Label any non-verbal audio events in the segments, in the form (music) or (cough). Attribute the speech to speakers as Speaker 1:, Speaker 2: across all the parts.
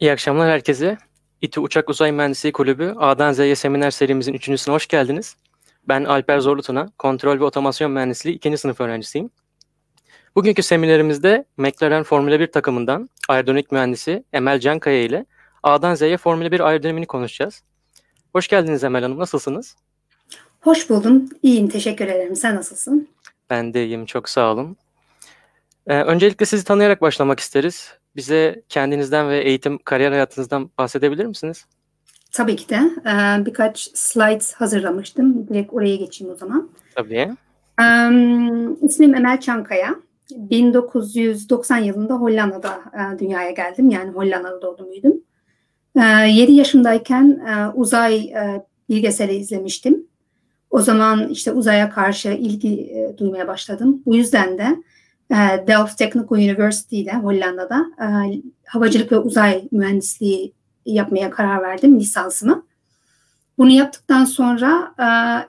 Speaker 1: İyi akşamlar herkese. İTÜ Uçak Uzay Mühendisliği Kulübü A'dan Z'ye seminer serimizin üçüncüsüne hoş geldiniz. Ben Alper Zorlutuna, Kontrol ve Otomasyon Mühendisliği ikinci sınıf öğrencisiyim. Bugünkü seminerimizde McLaren Formula 1 takımından aerodinamik mühendisi Emel Cankaya ile A'dan Z'ye Formula 1 aerodinamini konuşacağız. Hoş geldiniz Emel Hanım, nasılsınız?
Speaker 2: Hoş buldum, iyiyim, teşekkür ederim. Sen nasılsın?
Speaker 1: Ben de iyiyim, çok sağ olun. Ee, öncelikle sizi tanıyarak başlamak isteriz. Bize kendinizden ve eğitim, kariyer hayatınızdan bahsedebilir misiniz?
Speaker 2: Tabii ki de. Ee, birkaç slides hazırlamıştım. Direkt oraya geçeyim o zaman.
Speaker 1: Tabii.
Speaker 2: Um, ismim Emel Çankaya. 1990 yılında Hollanda'da e, dünyaya geldim. Yani Hollanda'da doğdum büyüdüm. E, 7 yaşındayken e, uzay e, belgeseli izlemiştim. O zaman işte uzaya karşı ilgi e, duymaya başladım. Bu yüzden de e, Delft Technical University'de Hollanda'da e, havacılık ve uzay mühendisliği yapmaya karar verdim lisansımı. Bunu yaptıktan sonra e,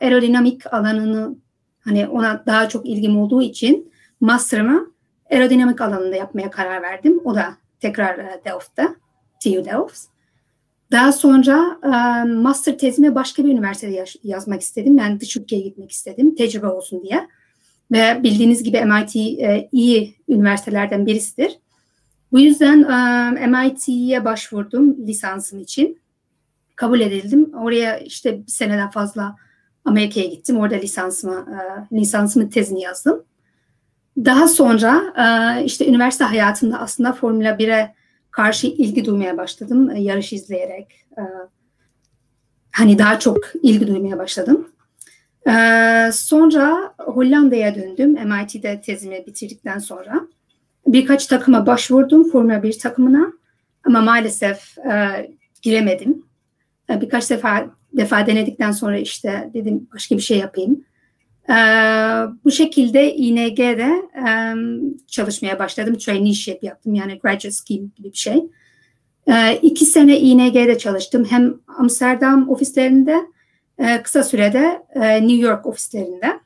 Speaker 2: aerodinamik alanını hani ona daha çok ilgim olduğu için master'ımı aerodinamik alanında yapmaya karar verdim. O da tekrar e, Delft'te, TU Delft. Daha sonra e, master tezimi başka bir üniversitede yaz, yazmak istedim. Yani dış ülkeye gitmek istedim, tecrübe olsun diye. Ve bildiğiniz gibi MIT e, iyi üniversitelerden birisidir. Bu yüzden e, MIT'ye başvurdum lisansım için. Kabul edildim. Oraya işte bir seneden fazla Amerika'ya gittim. Orada lisansımı, e, lisansımın tezini yazdım. Daha sonra e, işte üniversite hayatında aslında Formula 1'e karşı ilgi duymaya başladım. Yarış izleyerek. Hani daha çok ilgi duymaya başladım. Ee, sonra Hollanda'ya döndüm MIT'de tezimi bitirdikten sonra. Birkaç takıma başvurdum Formula 1 takımına ama maalesef e, giremedim. E, birkaç defa defa denedikten sonra işte dedim başka bir şey yapayım. E, bu şekilde ING'de e, çalışmaya başladım. Traineeship yaptım yani graduate scheme gibi bir şey. E, iki sene ING'de çalıştım. Hem Amsterdam ofislerinde e, kısa sürede e, New York ofislerinde.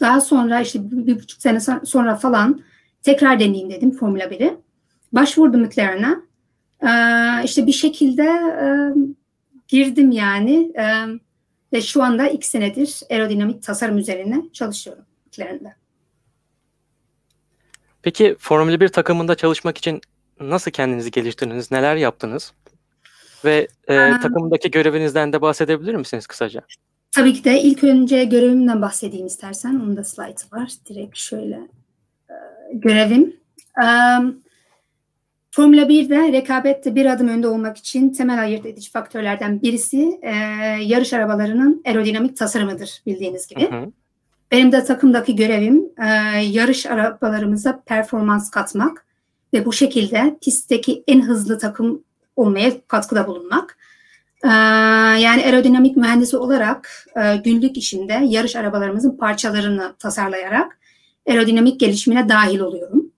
Speaker 2: Daha sonra işte bir, bir buçuk sene sonra falan tekrar deneyeyim dedim Formula 1'i. Başvurdum McLaren'a. E, işte bir şekilde e, girdim yani e, ve şu anda iki senedir aerodinamik tasarım üzerine çalışıyorum McLaren'de.
Speaker 1: Peki Formula 1 takımında çalışmak için nasıl kendinizi geliştirdiniz? Neler yaptınız? Ve e, takımdaki görevinizden de bahsedebilir misiniz kısaca?
Speaker 2: Tabii ki de ilk önce görevimden bahsedeyim istersen. Onun da slide var. Direkt şöyle e, görevim. Um, Formula 1'de rekabette bir adım önde olmak için temel ayırt edici faktörlerden birisi e, yarış arabalarının aerodinamik tasarımıdır bildiğiniz gibi. Hı hı. Benim de takımdaki görevim e, yarış arabalarımıza performans katmak ve bu şekilde pistteki en hızlı takım olmaya katkıda bulunmak. Ee, yani aerodinamik mühendisi olarak e, günlük işimde yarış arabalarımızın parçalarını tasarlayarak aerodinamik gelişimine dahil oluyorum.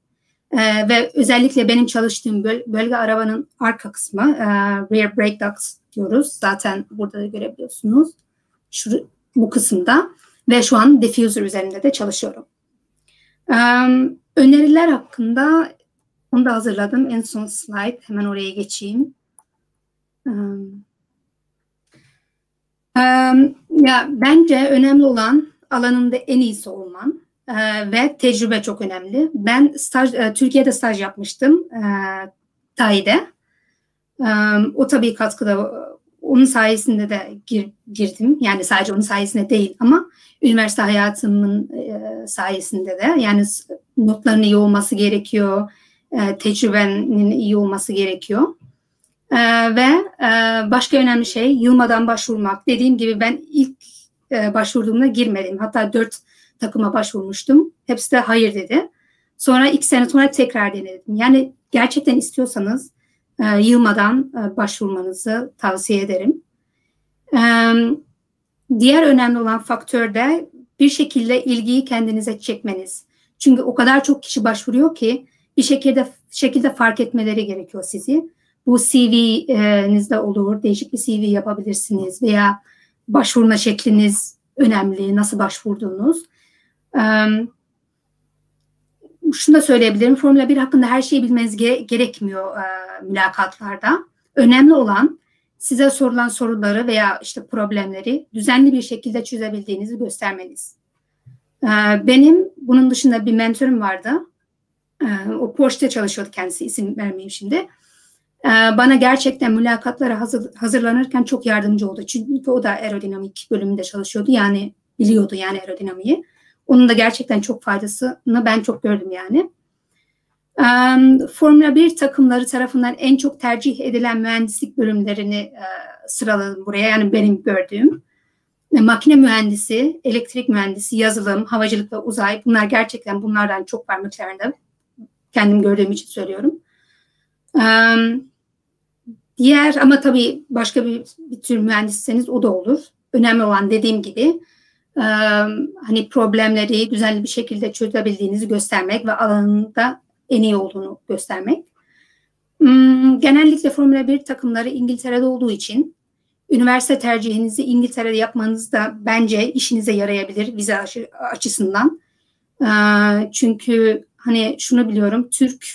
Speaker 2: Ee, ve özellikle benim çalıştığım bölge arabanın arka kısmı e, rear brake ducts diyoruz. Zaten burada da görebiliyorsunuz. Şu, bu kısımda ve şu an diffuser üzerinde de çalışıyorum. Ee, öneriler hakkında onu da hazırladım. En son slide. Hemen oraya geçeyim. Ya bence önemli olan alanında en iyisi olman ve tecrübe çok önemli. Ben staj Türkiye'de staj yapmıştım e, o tabii katkıda onun sayesinde de gir, girdim. Yani sadece onun sayesinde değil ama üniversite hayatımın e, sayesinde de yani notların iyi olması gerekiyor e, tecrübenin iyi olması gerekiyor. E, ve e, başka önemli şey yılmadan başvurmak. Dediğim gibi ben ilk e, başvurduğumda girmedim. Hatta dört takıma başvurmuştum. Hepsi de hayır dedi. Sonra iki sene sonra tekrar denedim. Yani gerçekten istiyorsanız yılmadan başvurmanızı tavsiye ederim. Diğer önemli olan faktör de bir şekilde ilgiyi kendinize çekmeniz. Çünkü o kadar çok kişi başvuruyor ki bir şekilde şekilde fark etmeleri gerekiyor sizi. Bu CV'nizde olur, değişik bir CV yapabilirsiniz veya başvurma şekliniz önemli, nasıl başvurduğunuz. Şunu da söyleyebilirim, Formula 1 hakkında her şeyi bilmeniz ge- gerekmiyor. mülakatlarda. Önemli olan size sorulan soruları veya işte problemleri düzenli bir şekilde çözebildiğinizi göstermeniz. Benim bunun dışında bir mentorum vardı. E, o Porsche'de çalışıyordu kendisi isim vermeyeyim şimdi. E, bana gerçekten mülakatlara hazır, hazırlanırken çok yardımcı oldu. Çünkü o da aerodinamik bölümünde çalışıyordu. Yani biliyordu yani aerodinamiği. Onun da gerçekten çok faydasını ben çok gördüm yani. Um, Formula 1 takımları tarafından en çok tercih edilen mühendislik bölümlerini uh, sıraladım buraya. Yani benim gördüğüm. E, makine mühendisi, elektrik mühendisi, yazılım, havacılık ve uzay. Bunlar gerçekten bunlardan çok var McLaren'de. Kendim gördüğüm için söylüyorum. Um, diğer ama tabii başka bir, bir tür mühendisseniz o da olur. Önemli olan dediğim gibi hani problemleri düzenli bir şekilde çözebildiğinizi göstermek ve alanında en iyi olduğunu göstermek. Hmm, genellikle Formula 1 takımları İngiltere'de olduğu için üniversite tercihinizi İngiltere'de yapmanız da bence işinize yarayabilir vize açısından. Çünkü hani şunu biliyorum Türk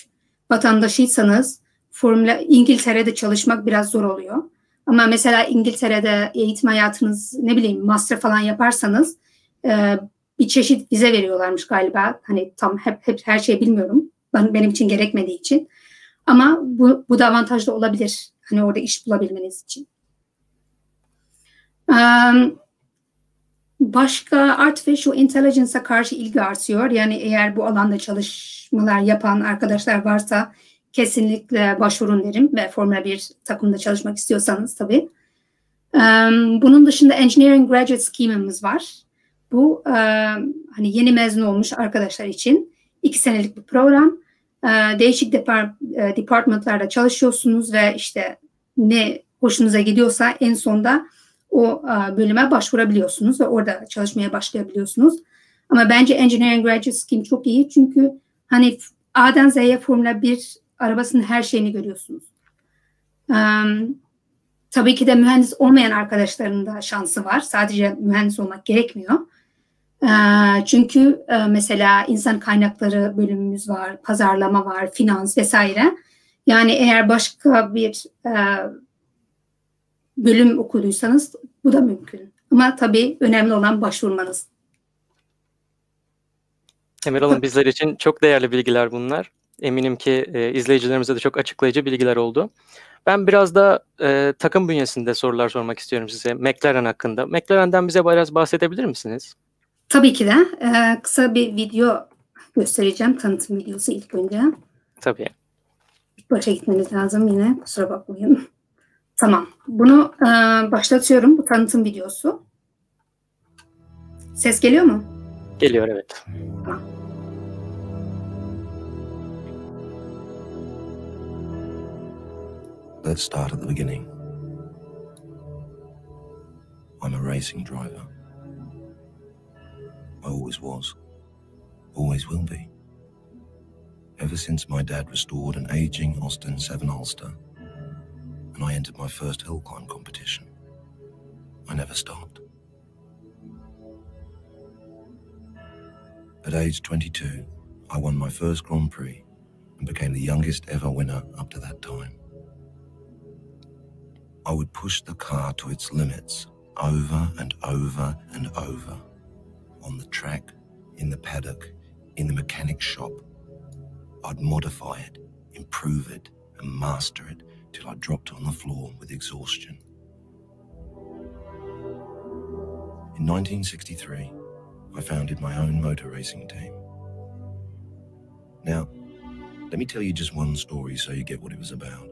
Speaker 2: vatandaşıysanız Formula İngiltere'de çalışmak biraz zor oluyor. Ama mesela İngiltere'de eğitim hayatınız ne bileyim master falan yaparsanız e, bir çeşit vize veriyorlarmış galiba. Hani tam hep, hep her şeyi bilmiyorum. Ben, benim için gerekmediği için. Ama bu, bu da avantajlı olabilir. Hani orada iş bulabilmeniz için. Um, başka artificial intelligence'a karşı ilgi artıyor. Yani eğer bu alanda çalışmalar yapan arkadaşlar varsa kesinlikle başvurun derim ve Formula 1 takımda çalışmak istiyorsanız tabii. Bunun dışında Engineering Graduate Scheme'imiz var. Bu hani yeni mezun olmuş arkadaşlar için iki senelik bir program. Değişik depart, departmentlarda çalışıyorsunuz ve işte ne hoşunuza gidiyorsa en sonda o e, bölüme başvurabiliyorsunuz ve orada çalışmaya başlayabiliyorsunuz. Ama bence Engineering Graduate Scheme çok iyi çünkü hani A'dan Z'ye Formula 1 arabasının her şeyini görüyorsunuz. Um, tabii ki de mühendis olmayan arkadaşların da şansı var. Sadece mühendis olmak gerekmiyor. Uh, çünkü mesela insan kaynakları bölümümüz var, pazarlama var, finans vesaire. Yani eğer başka bir bölüm okuduysanız bu da mümkün. Ama tabii önemli olan başvurmanız.
Speaker 1: Emel Hanım bizler için çok değerli bilgiler bunlar. Eminim ki e, izleyicilerimize de çok açıklayıcı bilgiler oldu. Ben biraz da e, takım bünyesinde sorular sormak istiyorum size McLaren hakkında. McLaren'den bize biraz bahsedebilir misiniz?
Speaker 2: Tabii ki de. E, kısa bir video göstereceğim. Tanıtım videosu ilk önce.
Speaker 1: Tabii.
Speaker 2: İlk başa gitmeniz lazım yine. Kusura bakmayın. Tamam. Bunu e, başlatıyorum. Bu tanıtım videosu. Ses geliyor mu?
Speaker 1: Geliyor evet.
Speaker 2: Tamam.
Speaker 3: Let's start at the beginning. I'm a racing driver. I always was. Always will be. Ever since my dad restored an aging Austin 7 Ulster and I entered my first hill climb competition, I never stopped. At age 22, I won my first Grand Prix and became the youngest ever winner up to that time. I would push the car to its limits over and over and over on the track, in the paddock, in the mechanic shop. I'd modify it, improve it, and master it till I dropped on the floor with exhaustion. In 1963, I founded my own motor racing team. Now, let me tell you just one story so you get what it was about.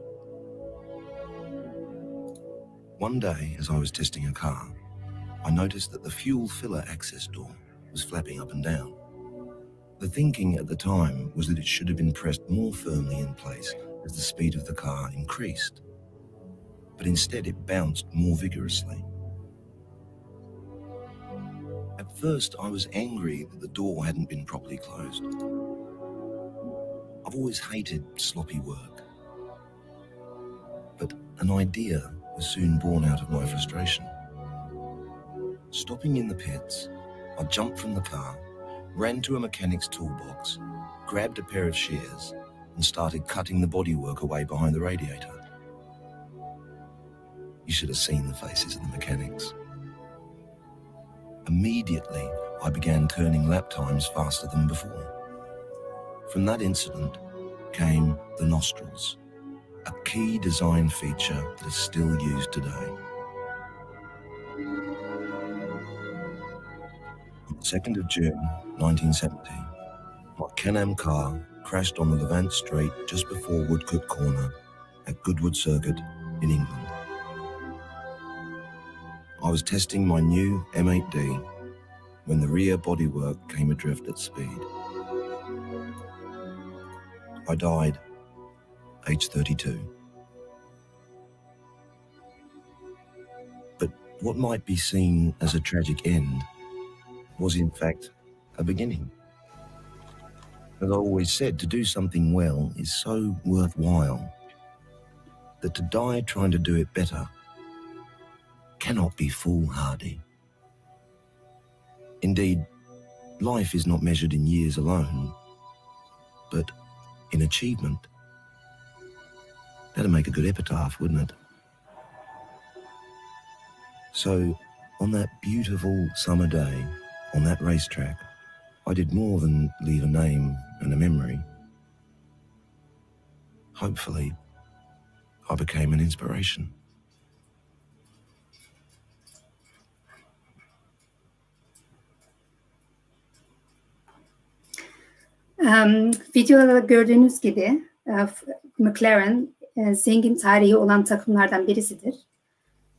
Speaker 3: One day, as I was testing a car, I noticed that the fuel filler access door was flapping up and down. The thinking at the time was that it should have been pressed more firmly in place as the speed of the car increased. But instead, it bounced more vigorously. At first, I was angry that the door hadn't been properly closed. I've always hated sloppy work. But an idea was soon born out of my frustration. Stopping in the pits, I jumped from the car, ran to a mechanic's toolbox, grabbed a pair of shears, and started cutting the bodywork away behind the radiator. You should have seen the faces of the mechanics. Immediately, I began turning lap times faster than before. From that incident came the nostrils, a key design feature that is still used today. On the 2nd of June 1970, my Can-Am car crashed on the Levant Street just before Woodcote Corner at Goodwood Circuit in England. I was testing my new M8D when the rear bodywork came adrift at speed. I died, age 32. But what might be seen as a tragic end was in fact a beginning. As I always said, to do something well is so worthwhile that to die trying to do it better cannot be foolhardy. Indeed, life is not measured in years alone, but in achievement. That'd make a good epitaph, wouldn't it? So, on that beautiful summer day, on that racetrack, I did more than leave a name and a memory. Hopefully, I became an inspiration.
Speaker 2: Um, videoda gördüğünüz gibi uh, McLaren uh, zengin tarihi olan takımlardan birisidir.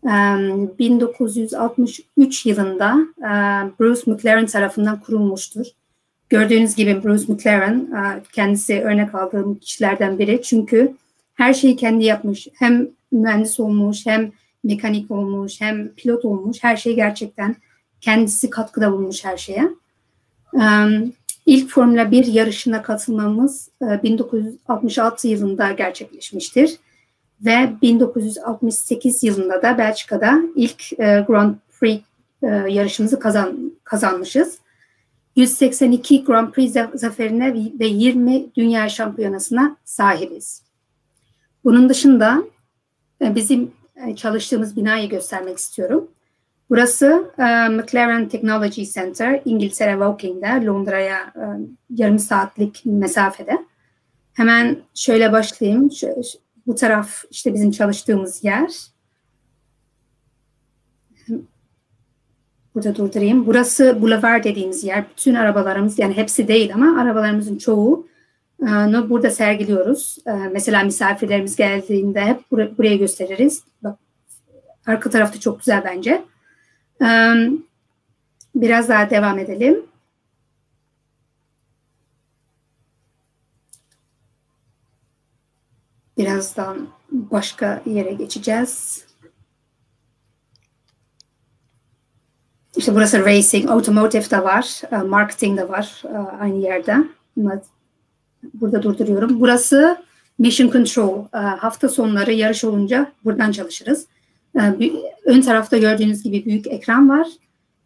Speaker 2: Um, 1963 yılında uh, Bruce McLaren tarafından kurulmuştur. Gördüğünüz gibi Bruce McLaren uh, kendisi örnek aldığım kişilerden biri. Çünkü her şeyi kendi yapmış. Hem mühendis olmuş, hem mekanik olmuş, hem pilot olmuş. Her şeyi gerçekten kendisi katkıda bulmuş her şeye. Um, İlk Formula 1 yarışına katılmamız 1966 e, yılında gerçekleşmiştir. Ve 1968 yılında da Belçika'da ilk e, Grand Prix e, yarışımızı kazan, kazanmışız. 182 Grand Prix zaferine ve 20 Dünya Şampiyonası'na sahibiz. Bunun dışında bizim çalıştığımız binayı göstermek istiyorum. Burası e, McLaren Technology Center, İngiltere Woking'de, Londra'ya e, yarım saatlik mesafede. Hemen şöyle başlayayım. Bu taraf işte bizim çalıştığımız yer. Burada durdurayım. Burası Boulevard dediğimiz yer. Bütün arabalarımız yani hepsi değil ama arabalarımızın çoğu e, burada sergiliyoruz. E, mesela misafirlerimiz geldiğinde hep buraya gösteririz. Bak, arka tarafta çok güzel bence. Biraz daha devam edelim. Birazdan başka yere geçeceğiz. İşte burası racing, automotive de var, marketing de var aynı yerde. Burada durduruyorum. Burası mission control. Hafta sonları yarış olunca buradan çalışırız. Ön tarafta gördüğünüz gibi büyük ekran var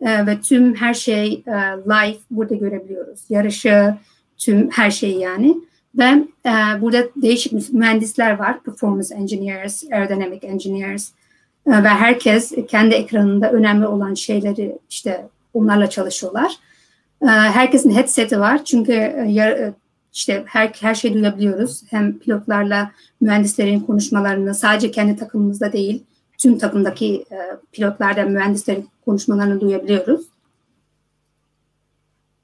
Speaker 2: ve tüm her şey e, live burada görebiliyoruz. Yarışı, tüm her şey yani. Ve e, burada değişik mühendisler var. Performance engineers, aerodynamic engineers ee, ve herkes kendi ekranında önemli olan şeyleri işte onlarla çalışıyorlar. Herkesin headset'i var çünkü e, işte her, her şeyi duyabiliyoruz. Hem pilotlarla mühendislerin konuşmalarını sadece kendi takımımızda değil tüm takımdaki e, pilotlardan mühendislerin konuşmalarını duyabiliyoruz.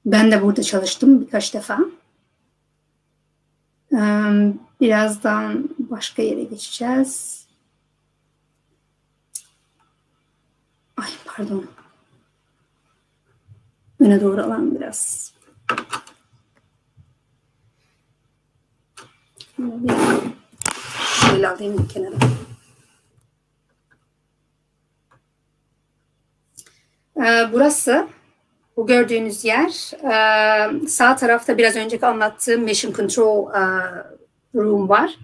Speaker 2: Ben de burada çalıştım birkaç defa. E, birazdan başka yere geçeceğiz. Ay pardon. Öne doğru alalım biraz. Şöyle alayım bir kenara. Ee, burası bu gördüğünüz yer e, sağ tarafta biraz önceki anlattığım Mission Control e, Room var.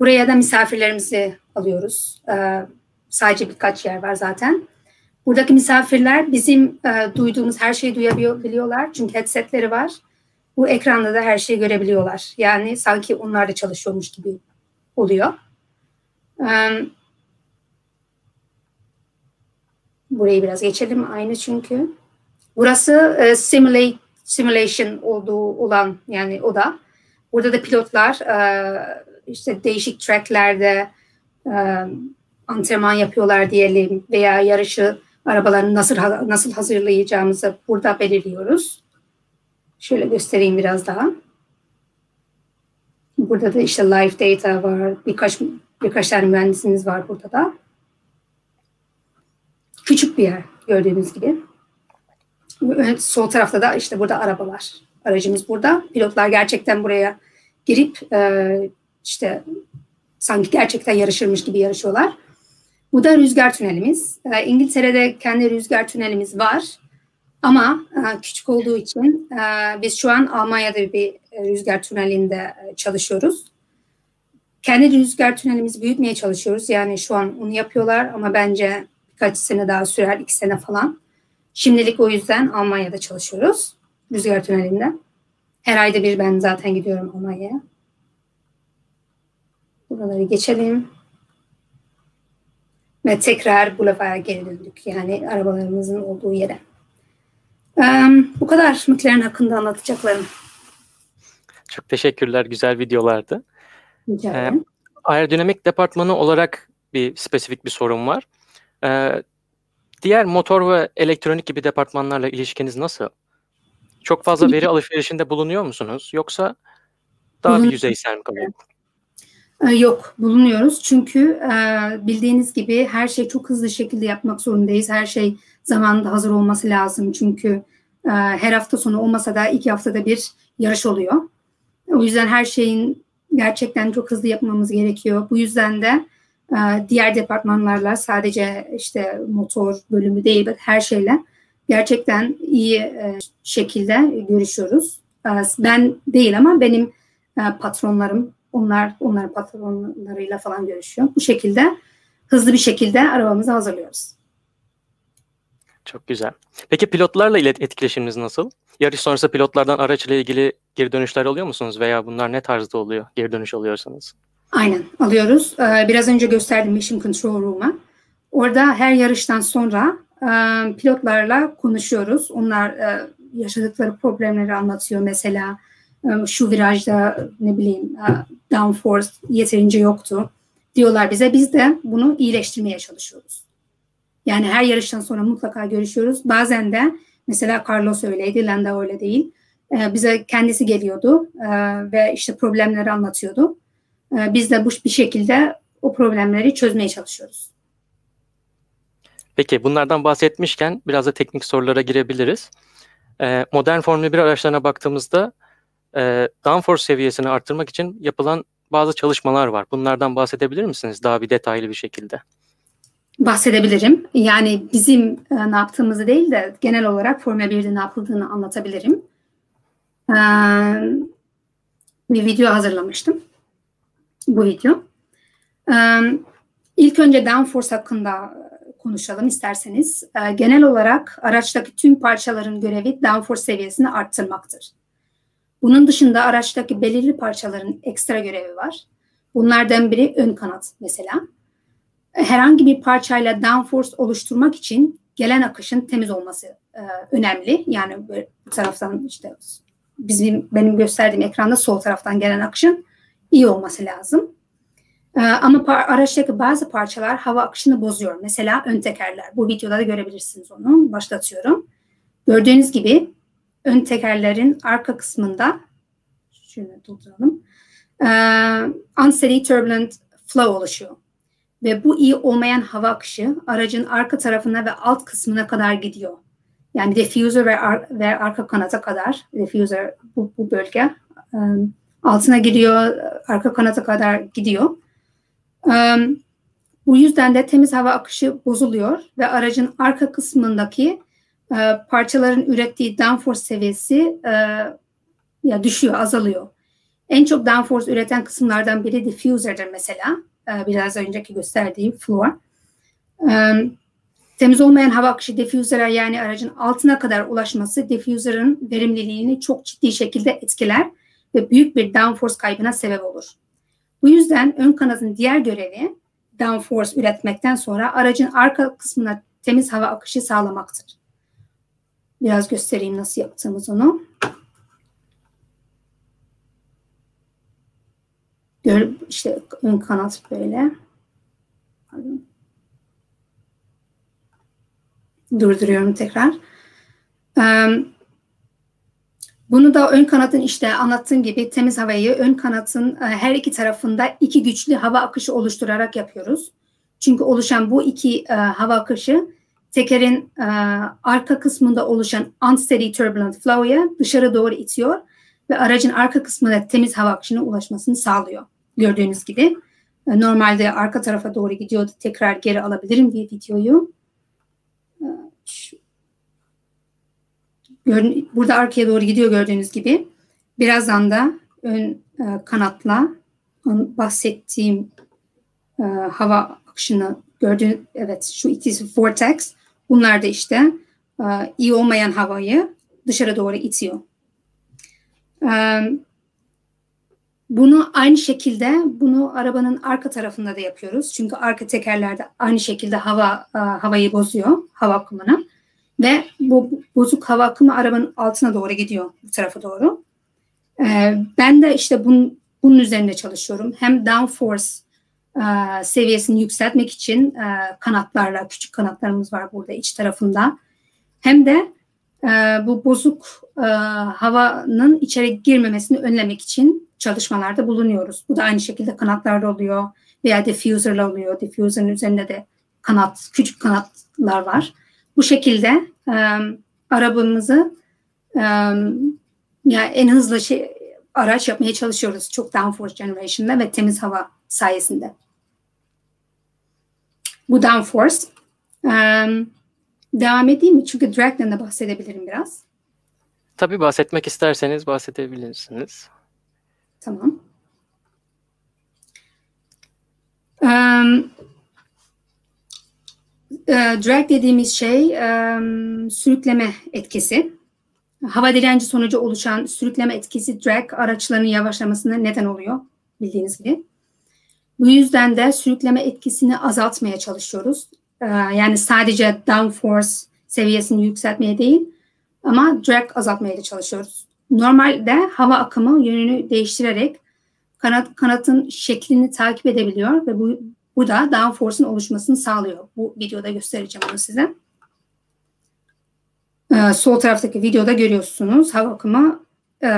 Speaker 2: Buraya da misafirlerimizi alıyoruz. E, sadece birkaç yer var zaten. Buradaki misafirler bizim duyduğumuz her şeyi duyabiliyorlar çünkü headsetleri var. bu ekranda da her şeyi görebiliyorlar. Yani sanki onlar da çalışıyormuş gibi oluyor. Um, burayı biraz geçelim aynı çünkü. Burası e, simulate, simulation olduğu olan yani o da. Burada da pilotlar e, işte değişik tracklerde e, antrenman yapıyorlar diyelim veya yarışı arabalarını nasıl nasıl hazırlayacağımızı burada belirliyoruz. Şöyle göstereyim biraz daha. Burada da işte live data var. Birkaç birkaç tane mühendisimiz var burada da. Küçük bir yer gördüğünüz gibi. Evet, sol tarafta da işte burada arabalar. Aracımız burada. Pilotlar gerçekten buraya girip işte sanki gerçekten yarışırmış gibi yarışıyorlar. Bu da rüzgar tünelimiz. E, İngiltere'de kendi rüzgar tünelimiz var. Ama e, küçük olduğu için e, biz şu an Almanya'da bir e, rüzgar tünelinde çalışıyoruz. Kendi rüzgar tünelimizi büyütmeye çalışıyoruz. Yani şu an onu yapıyorlar ama bence birkaç sene daha sürer, iki sene falan. Şimdilik o yüzden Almanya'da çalışıyoruz. Rüzgar tünelinde. Her ayda bir ben zaten gidiyorum Almanya'ya. Buraları geçelim. Ve tekrar Boulevard'a geri döndük. Yani arabalarımızın olduğu yere. Um, bu kadar McLaren hakkında anlatacaklarım.
Speaker 1: Çok teşekkürler. Güzel videolardı. Ee, aerodinamik departmanı olarak bir spesifik bir sorun var. Ee, diğer motor ve elektronik gibi departmanlarla ilişkiniz nasıl? Çok fazla veri alışverişinde bulunuyor musunuz? Yoksa daha bir yüzeysel mi kalıyor?
Speaker 2: Ee, yok, bulunuyoruz. Çünkü e, bildiğiniz gibi her şey çok hızlı şekilde yapmak zorundayız. Her şey zamanında hazır olması lazım. Çünkü e, her hafta sonu olmasa da iki haftada bir yarış oluyor. O yüzden her şeyin gerçekten çok hızlı yapmamız gerekiyor. Bu yüzden de e, diğer departmanlarla sadece işte motor bölümü değil, her şeyle gerçekten iyi şekilde görüşüyoruz. Ben değil ama benim patronlarım onlar onların patronlarıyla falan görüşüyor. Bu şekilde hızlı bir şekilde arabamızı hazırlıyoruz.
Speaker 1: Çok güzel. Peki pilotlarla etkileşiminiz nasıl? Yarış sonrası pilotlardan araçla ilgili geri dönüşler alıyor musunuz veya bunlar ne tarzda oluyor? Geri dönüş alıyorsanız.
Speaker 2: Aynen alıyoruz. Ee, biraz önce gösterdim Mission Control Room'a. Orada her yarıştan sonra e, pilotlarla konuşuyoruz. Onlar e, yaşadıkları problemleri anlatıyor. Mesela şu virajda ne bileyim downforce yeterince yoktu diyorlar bize. Biz de bunu iyileştirmeye çalışıyoruz. Yani her yarıştan sonra mutlaka görüşüyoruz. Bazen de mesela Carlos öyleydi, Landa öyle değil. Bize kendisi geliyordu e, ve işte problemleri anlatıyordu. Biz de bu bir şekilde o problemleri çözmeye çalışıyoruz.
Speaker 1: Peki bunlardan bahsetmişken biraz da teknik sorulara girebiliriz. Modern Formula 1 araçlarına baktığımızda e, downforce seviyesini arttırmak için yapılan bazı çalışmalar var. Bunlardan bahsedebilir misiniz daha bir detaylı bir şekilde?
Speaker 2: Bahsedebilirim. Yani bizim e, ne yaptığımızı değil de genel olarak Formula 1'de ne yapıldığını anlatabilirim. E, bir video hazırlamıştım. Bu video. E, ilk önce downforce hakkında konuşalım isterseniz. E, genel olarak araçtaki tüm parçaların görevi downforce seviyesini arttırmaktır. Bunun dışında araçtaki belirli parçaların ekstra görevi var. Bunlardan biri ön kanat mesela. Herhangi bir parçayla downforce oluşturmak için gelen akışın temiz olması e, önemli. Yani bu taraftan işte bizim benim gösterdiğim ekranda sol taraftan gelen akışın iyi olması lazım. E, ama araçtaki bazı parçalar hava akışını bozuyor. Mesela ön tekerler. Bu videoda da görebilirsiniz onu. Başlatıyorum. Gördüğünüz gibi ön tekerlerin arka kısmında şöyle durduralım. Uh, unsteady turbulent flow oluşuyor. Ve bu iyi olmayan hava akışı aracın arka tarafına ve alt kısmına kadar gidiyor. Yani diffuser ve, ar ve arka kanata kadar. Diffuser bu, bu bölge. Um, altına giriyor, arka kanata kadar gidiyor. Um, bu yüzden de temiz hava akışı bozuluyor ve aracın arka kısmındaki e, parçaların ürettiği downforce seviyesi e, ya düşüyor, azalıyor. En çok downforce üreten kısımlardan biri diffuser'dır mesela. E, biraz önceki gösterdiğim floor. E, temiz olmayan hava akışı diffuser'a yani aracın altına kadar ulaşması diffuser'ın verimliliğini çok ciddi şekilde etkiler ve büyük bir downforce kaybına sebep olur. Bu yüzden ön kanadın diğer görevi downforce üretmekten sonra aracın arka kısmına temiz hava akışı sağlamaktır. Biraz göstereyim nasıl yaptığımız onu. Gör, işte ön kanat böyle. Durduruyorum tekrar. Bunu da ön kanatın işte anlattığım gibi temiz havayı ön kanatın e, her iki tarafında iki güçlü hava akışı oluşturarak yapıyoruz. Çünkü oluşan bu iki e, hava akışı tekerin e, arka kısmında oluşan unsteady turbulent flow'ya dışarı doğru itiyor ve aracın arka kısmında temiz hava akışına ulaşmasını sağlıyor. Gördüğünüz gibi normalde arka tarafa doğru gidiyordu. Tekrar geri alabilirim bir videoyu. Şu Burada arkaya doğru gidiyor gördüğünüz gibi. Birazdan da ön e, kanatla bahsettiğim e, hava akışını gördüğünüz evet şu ikisi vortex. Bunlar da işte e, iyi olmayan havayı dışarı doğru itiyor. E, bunu aynı şekilde bunu arabanın arka tarafında da yapıyoruz. Çünkü arka tekerlerde aynı şekilde hava e, havayı bozuyor hava akımını. Ve bu bozuk hava akımı arabanın altına doğru gidiyor bu tarafa doğru. Ben de işte bunun, bunun üzerinde çalışıyorum. Hem downforce e, seviyesini yükseltmek için e, kanatlarla, küçük kanatlarımız var burada iç tarafında. Hem de e, bu bozuk e, havanın içeri girmemesini önlemek için çalışmalarda bulunuyoruz. Bu da aynı şekilde kanatlarda oluyor veya diffuser'la oluyor. Diffuser'ın üzerinde de kanat, küçük kanatlar var. Bu şekilde e, arabamızı e, yani en hızlı şey, araç yapmaya çalışıyoruz. Çok downforce generation'da ve temiz hava sayesinde. Bu downforce. Um, devam edeyim mi? Çünkü drag'den de bahsedebilirim biraz.
Speaker 1: Tabii bahsetmek isterseniz bahsedebilirsiniz.
Speaker 2: Tamam. Um, e, drag dediğimiz şey e, sürükleme etkisi. Hava direnci sonucu oluşan sürükleme etkisi drag araçların yavaşlamasına neden oluyor bildiğiniz gibi. Bu yüzden de sürükleme etkisini azaltmaya çalışıyoruz. E, yani sadece downforce seviyesini yükseltmeye değil ama drag azaltmaya da çalışıyoruz. Normalde hava akımı yönünü değiştirerek kanat, kanatın şeklini takip edebiliyor ve bu bu da downforce'un oluşmasını sağlıyor. Bu videoda göstereceğim onu size. Ee, sol taraftaki videoda görüyorsunuz hava akımı e,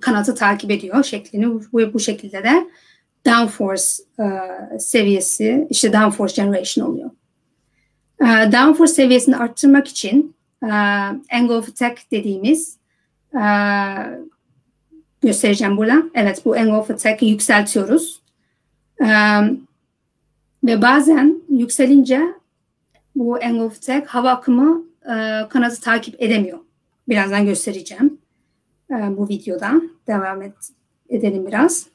Speaker 2: kanatı takip ediyor şeklini ve bu şekilde de downforce e, seviyesi işte downforce generation oluyor. E, downforce seviyesini arttırmak için e, angle of attack dediğimiz e, göstereceğim burada. Evet bu angle of attack'ı yükseltiyoruz. Ve bazen yükselince bu angle of attack hava akımı kanadı takip edemiyor. Birazdan göstereceğim bu videoda. Devam et, edelim biraz.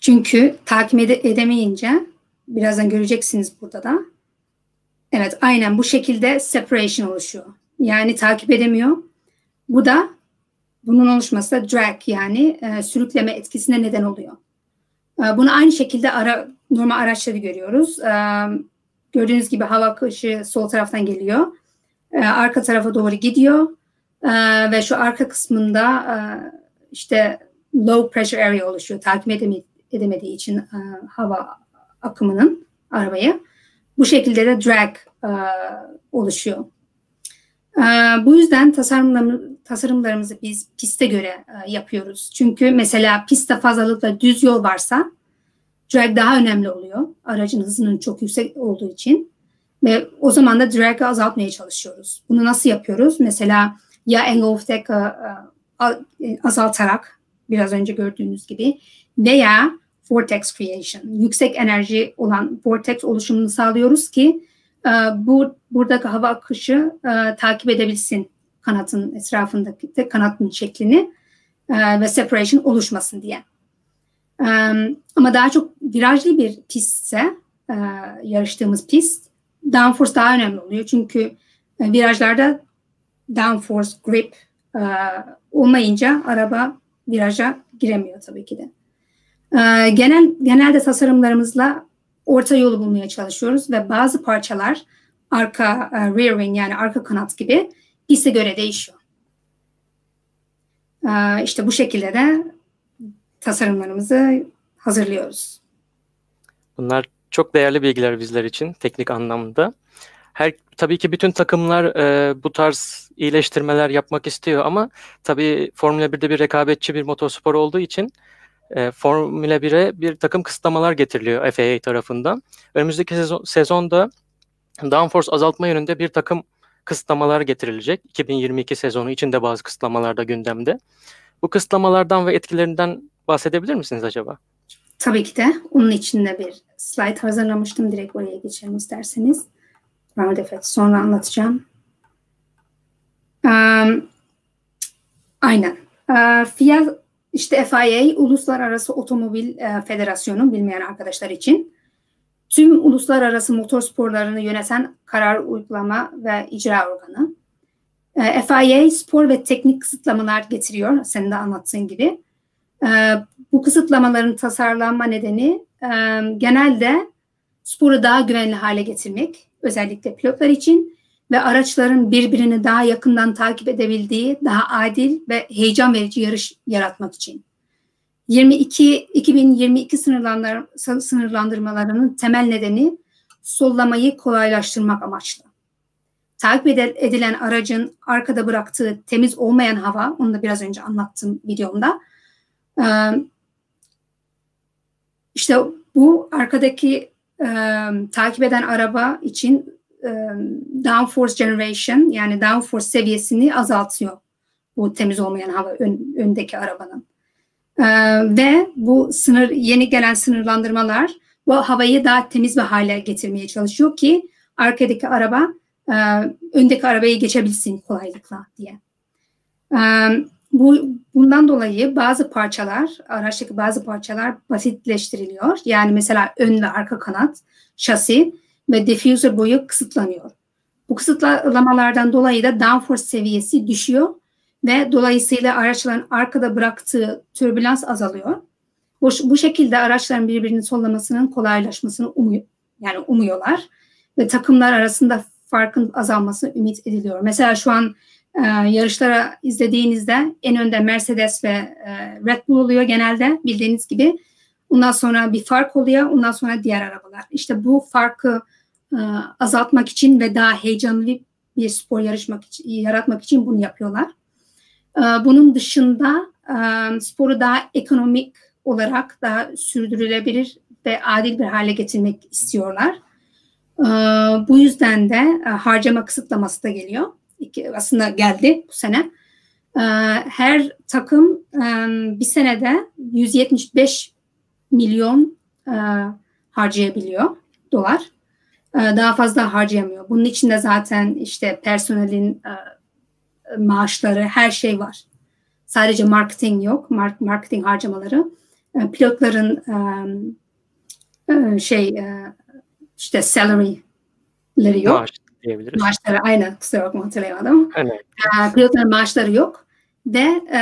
Speaker 2: Çünkü takip ede edemeyince birazdan göreceksiniz burada da. Evet aynen bu şekilde separation oluşuyor. Yani takip edemiyor. Bu da bunun oluşması da drag yani e, sürükleme etkisine neden oluyor. Ee, bunu aynı şekilde ara, normal araçları görüyoruz. Ee, gördüğünüz gibi hava akışı sol taraftan geliyor. Ee, arka tarafa doğru gidiyor. Ve şu arka kısmında e, işte low pressure area oluşuyor. Takip edemediği için e, hava akımının arabayı. Bu şekilde de drag e, oluşuyor. Bu yüzden tasarımlarımızı biz piste göre yapıyoruz. Çünkü mesela pistte fazlalıkla düz yol varsa drag daha önemli oluyor. Aracın hızının çok yüksek olduğu için. Ve o zaman da drag'ı azaltmaya çalışıyoruz. Bunu nasıl yapıyoruz? Mesela ya angle of attack'ı azaltarak biraz önce gördüğünüz gibi veya vortex creation. Yüksek enerji olan vortex oluşumunu sağlıyoruz ki e, bu buradaki hava akışı e, takip edebilsin kanatın etrafındaki de kanatın şeklini e, ve separation oluşmasın diye. E, ama daha çok virajlı bir pistse e, yarıştığımız pist downforce daha önemli oluyor. Çünkü e, virajlarda downforce grip e, olmayınca araba viraja giremiyor tabii ki de. E, genel genelde tasarımlarımızla orta yolu bulmaya çalışıyoruz ve bazı parçalar arka e, rear wing yani arka kanat gibi piste göre değişiyor. E, işte bu şekilde de tasarımlarımızı hazırlıyoruz.
Speaker 1: Bunlar çok değerli bilgiler bizler için teknik anlamda. Her tabii ki bütün takımlar e, bu tarz iyileştirmeler yapmak istiyor ama tabii Formula 1'de bir rekabetçi bir motorspor olduğu için e, Formula 1'e bir takım kısıtlamalar getiriliyor FAA tarafından. Önümüzdeki sezon, sezonda downforce azaltma yönünde bir takım kısıtlamalar getirilecek. 2022 sezonu için de bazı kısıtlamalar da gündemde. Bu kısıtlamalardan ve etkilerinden bahsedebilir misiniz acaba?
Speaker 2: Tabii ki de. Onun için de bir slide hazırlamıştım. Direkt oraya geçelim isterseniz. Round effect sonra anlatacağım. Um, aynen. Uh, FIA işte FIA Uluslararası Otomobil uh, Federasyonu bilmeyen arkadaşlar için tüm uluslararası motor sporlarını yöneten karar uygulama ve icra organı. Uh, FIA spor ve teknik kısıtlamalar getiriyor senin de anlattığın gibi. Uh, bu kısıtlamaların tasarlanma nedeni genelde sporu daha güvenli hale getirmek özellikle pilotlar için ve araçların birbirini daha yakından takip edebildiği daha adil ve heyecan verici yarış yaratmak için. 22 2022 sınırlandır, sınırlandırmalarının temel nedeni sollamayı kolaylaştırmak amaçlı. Takip edilen aracın arkada bıraktığı temiz olmayan hava, onu da biraz önce anlattım videomda. İşte bu arkadaki e, takip eden araba için e, downforce generation yani downforce seviyesini azaltıyor bu temiz olmayan hava ön, öndeki arabanın. E, ve bu sınır yeni gelen sınırlandırmalar bu havayı daha temiz bir hale getirmeye çalışıyor ki arkadaki araba e, öndeki arabayı geçebilsin kolaylıkla diye. E, bu bundan dolayı bazı parçalar, araçtaki bazı parçalar basitleştiriliyor. Yani mesela ön ve arka kanat, şasi ve diffuser boyu kısıtlanıyor. Bu kısıtlamalardan dolayı da downforce seviyesi düşüyor ve dolayısıyla araçların arkada bıraktığı türbülans azalıyor. Bu, bu şekilde araçların birbirini sollamasının kolaylaşmasını umuyor, yani umuyorlar ve takımlar arasında farkın azalması ümit ediliyor. Mesela şu an e, yarışlara izlediğinizde en önde Mercedes ve e, Red Bull oluyor genelde bildiğiniz gibi. Ondan sonra bir fark oluyor. Ondan sonra diğer arabalar. İşte bu farkı azaltmak için ve daha heyecanlı bir spor yarışmak için, yaratmak için bunu yapıyorlar. E, bunun dışında e, sporu daha ekonomik olarak daha sürdürülebilir ve adil bir hale getirmek istiyorlar. E, bu yüzden de e, harcama kısıtlaması da geliyor aslında geldi bu sene. Her takım bir senede 175 milyon e, harcayabiliyor dolar. Ee, daha fazla harcayamıyor. Bunun içinde zaten işte personelin e, maaşları her şey var. Sadece marketing yok. Marketing harcamaları. Ee, pilotların e, şey işte salary'leri yok. Maaş
Speaker 1: diyebiliriz.
Speaker 2: Maaşları aynen kusura bakma hatırlayamadım. Evet. E, pilotların maaşları yok ve e,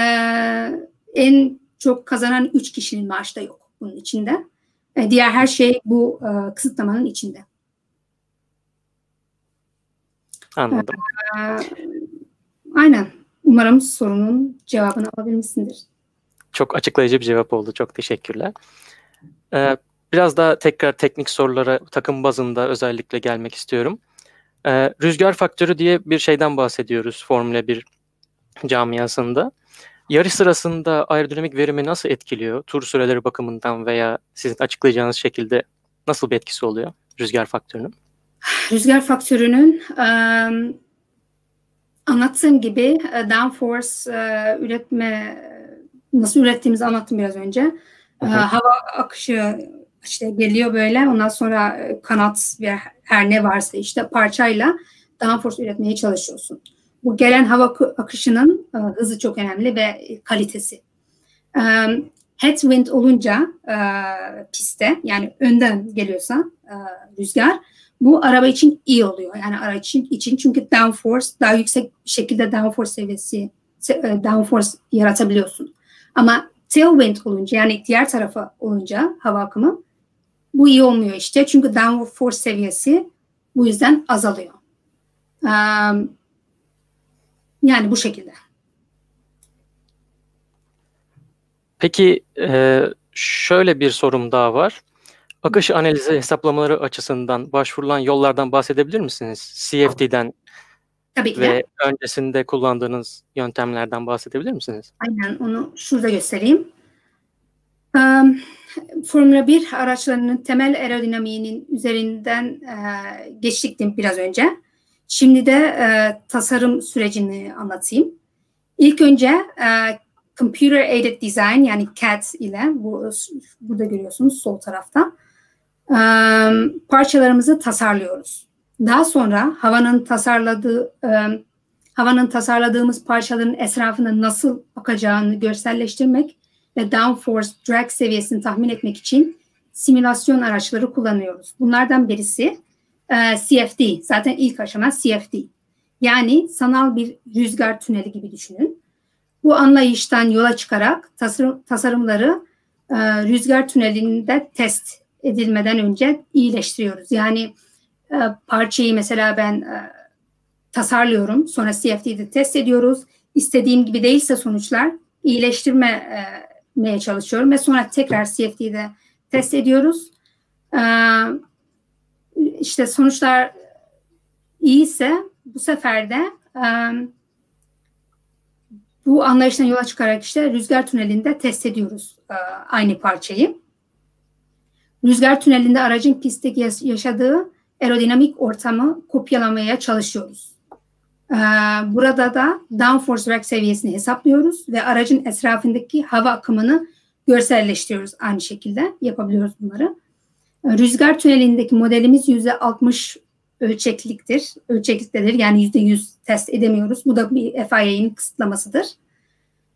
Speaker 2: en çok kazanan üç kişinin maaşı da yok bunun içinde. E, diğer her şey bu e, kısıtlamanın içinde.
Speaker 1: Anladım. E,
Speaker 2: aynen. Umarım sorunun cevabını alabilmişsindir.
Speaker 1: Çok açıklayıcı bir cevap oldu. Çok teşekkürler. Ee, biraz daha tekrar teknik sorulara takım bazında özellikle gelmek istiyorum. Ee, rüzgar faktörü diye bir şeyden bahsediyoruz Formula 1 camiasında. Yarış sırasında aerodinamik verimi nasıl etkiliyor? Tur süreleri bakımından veya sizin açıklayacağınız şekilde nasıl bir etkisi oluyor rüzgar faktörünün?
Speaker 2: Rüzgar faktörünün anlattığım gibi downforce üretme nasıl ürettiğimizi anlattım biraz önce. Uh, hava akışı işte geliyor böyle ondan sonra kanat ve her ne varsa işte parçayla downforce üretmeye çalışıyorsun. Bu gelen hava akışının hızı çok önemli ve kalitesi. Headwind olunca e, piste yani önden geliyorsa rüzgar bu araba için iyi oluyor. Yani araç için, için çünkü downforce daha yüksek şekilde downforce seviyesi e, downforce yaratabiliyorsun. Ama tailwind olunca yani diğer tarafa olunca hava akımı bu iyi olmuyor işte. Çünkü downforce seviyesi bu yüzden azalıyor. Um, yani bu şekilde.
Speaker 1: Peki e, şöyle bir sorum daha var. Akış analizi hesaplamaları açısından başvurulan yollardan bahsedebilir misiniz? CFD'den
Speaker 2: Tabii ki.
Speaker 1: ve öncesinde kullandığınız yöntemlerden bahsedebilir misiniz?
Speaker 2: Aynen onu şurada göstereyim. Um, Formula 1 araçlarının temel aerodinamiğinin üzerinden e, geçtik biraz önce. Şimdi de e, tasarım sürecini anlatayım. İlk önce e, Computer Aided Design yani CAD ile bu burada görüyorsunuz sol tarafta e, parçalarımızı tasarlıyoruz. Daha sonra havanın tasarladığı e, havanın tasarladığımız parçaların etrafına nasıl akacağını görselleştirmek ve downforce drag seviyesini tahmin etmek için simülasyon araçları kullanıyoruz. Bunlardan birisi e, CFD. Zaten ilk aşama CFD. Yani sanal bir rüzgar tüneli gibi düşünün. Bu anlayıştan yola çıkarak tasarım, tasarımları e, rüzgar tünelinde test edilmeden önce iyileştiriyoruz. Yani e, parçayı mesela ben e, tasarlıyorum. Sonra CFD'de test ediyoruz. İstediğim gibi değilse sonuçlar iyileştirmeye çalışıyorum ve sonra tekrar CFD'de test ediyoruz. E, işte sonuçlar iyiyse bu sefer de e, bu anlayıştan yola çıkarak işte rüzgar tünelinde test ediyoruz e, aynı parçayı. Rüzgar tünelinde aracın pistteki yaşadığı aerodinamik ortamı kopyalamaya çalışıyoruz. Ee, burada da downforce drag seviyesini hesaplıyoruz ve aracın etrafındaki hava akımını görselleştiriyoruz aynı şekilde yapabiliyoruz bunları. Ee, rüzgar tünelindeki modelimiz %60 ölçekliktir. Ölçekliktedir yani %100 test edemiyoruz. Bu da bir FIA'nin kısıtlamasıdır.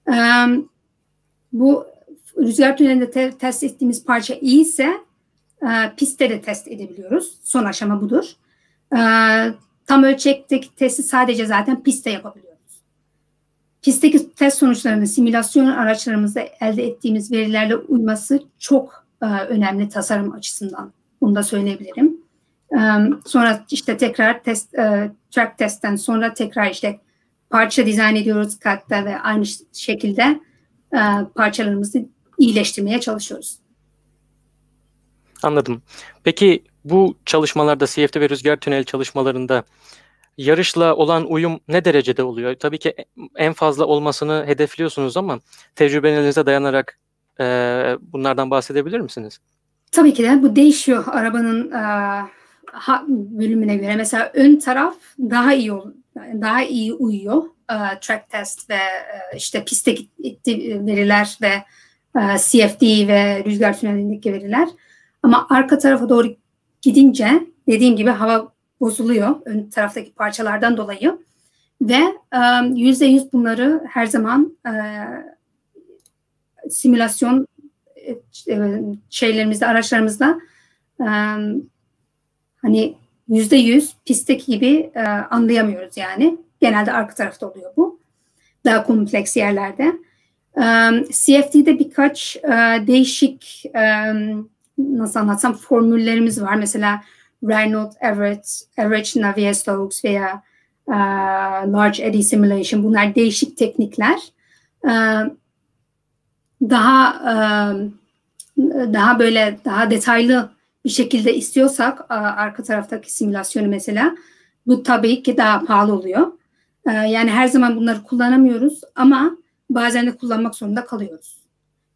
Speaker 2: Ee, bu rüzgar tünelinde te- test ettiğimiz parça iyi ise e, pistte de test edebiliyoruz. Son aşama budur. E, tam ölçekteki testi sadece zaten pistte yapabiliyoruz. Pistteki test sonuçlarının simülasyon araçlarımızda elde ettiğimiz verilerle uyması çok e, önemli tasarım açısından. Bunu da söyleyebilirim. E, sonra işte tekrar test, e, track testten sonra tekrar işte parça dizayn ediyoruz CAD'da ve aynı şekilde e, parçalarımızı iyileştirmeye çalışıyoruz.
Speaker 1: Anladım. Peki bu çalışmalarda CFD ve rüzgar tünel çalışmalarında yarışla olan uyum ne derecede oluyor? Tabii ki en fazla olmasını hedefliyorsunuz ama tecrübelerinize dayanarak e, bunlardan bahsedebilir misiniz?
Speaker 2: Tabii ki de bu değişiyor arabanın e, ha, bölümüne göre. Mesela ön taraf daha iyi daha iyi uyuyor. E, track test ve e, işte pistteki veriler ve e, CFD ve rüzgar tünelindeki veriler. Ama arka tarafa doğru gidince dediğim gibi hava bozuluyor ön taraftaki parçalardan dolayı. Ve yüzde yüz bunları her zaman e, simülasyon e, şeylerimizde araçlarımızda e, hani yüzde yüz pistteki gibi e, anlayamıyoruz yani. Genelde arka tarafta oluyor bu. Daha kompleks yerlerde. Um, CFD'de birkaç uh, değişik um, nasıl anlatsam formüllerimiz var. Mesela Reynolds average, average Navier-Stokes veya uh, large eddy simulation bunlar değişik teknikler. Uh, daha uh, daha böyle daha detaylı bir şekilde istiyorsak uh, arka taraftaki simülasyonu mesela bu tabii ki daha pahalı oluyor. Uh, yani her zaman bunları kullanamıyoruz ama bazen de kullanmak zorunda kalıyoruz.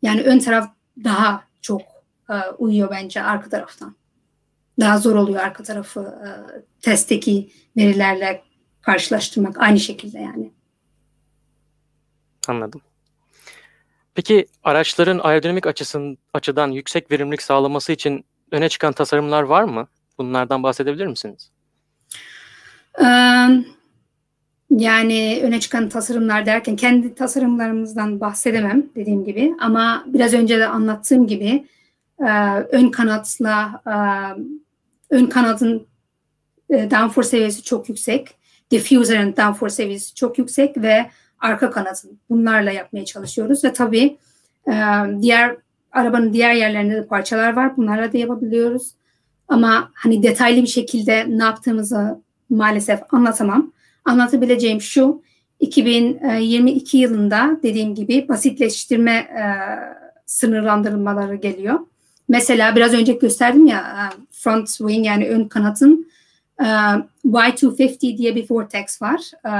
Speaker 2: Yani ön taraf daha çok e, uyuyor bence arka taraftan. Daha zor oluyor arka tarafı e, testteki verilerle karşılaştırmak aynı şekilde yani.
Speaker 1: Anladım. Peki araçların aerodinamik açısın, açıdan yüksek verimlilik sağlaması için öne çıkan tasarımlar var mı? Bunlardan bahsedebilir misiniz?
Speaker 2: Ee, Yani öne çıkan tasarımlar derken kendi tasarımlarımızdan bahsedemem dediğim gibi ama biraz önce de anlattığım gibi e, ön kanatla e, ön kanadın e, downforce seviyesi çok yüksek. Diffuser'ın downforce seviyesi çok yüksek ve arka kanatın bunlarla yapmaya çalışıyoruz ve tabii e, diğer arabanın diğer yerlerinde de parçalar var. Bunlarla da yapabiliyoruz. Ama hani detaylı bir şekilde ne yaptığımızı maalesef anlatamam. Anlatabileceğim şu 2022 yılında dediğim gibi basitleştirme e, sınırlandırmaları geliyor. Mesela biraz önce gösterdim ya e, front wing yani ön kanatın e, Y250 diye bir vortex var. E,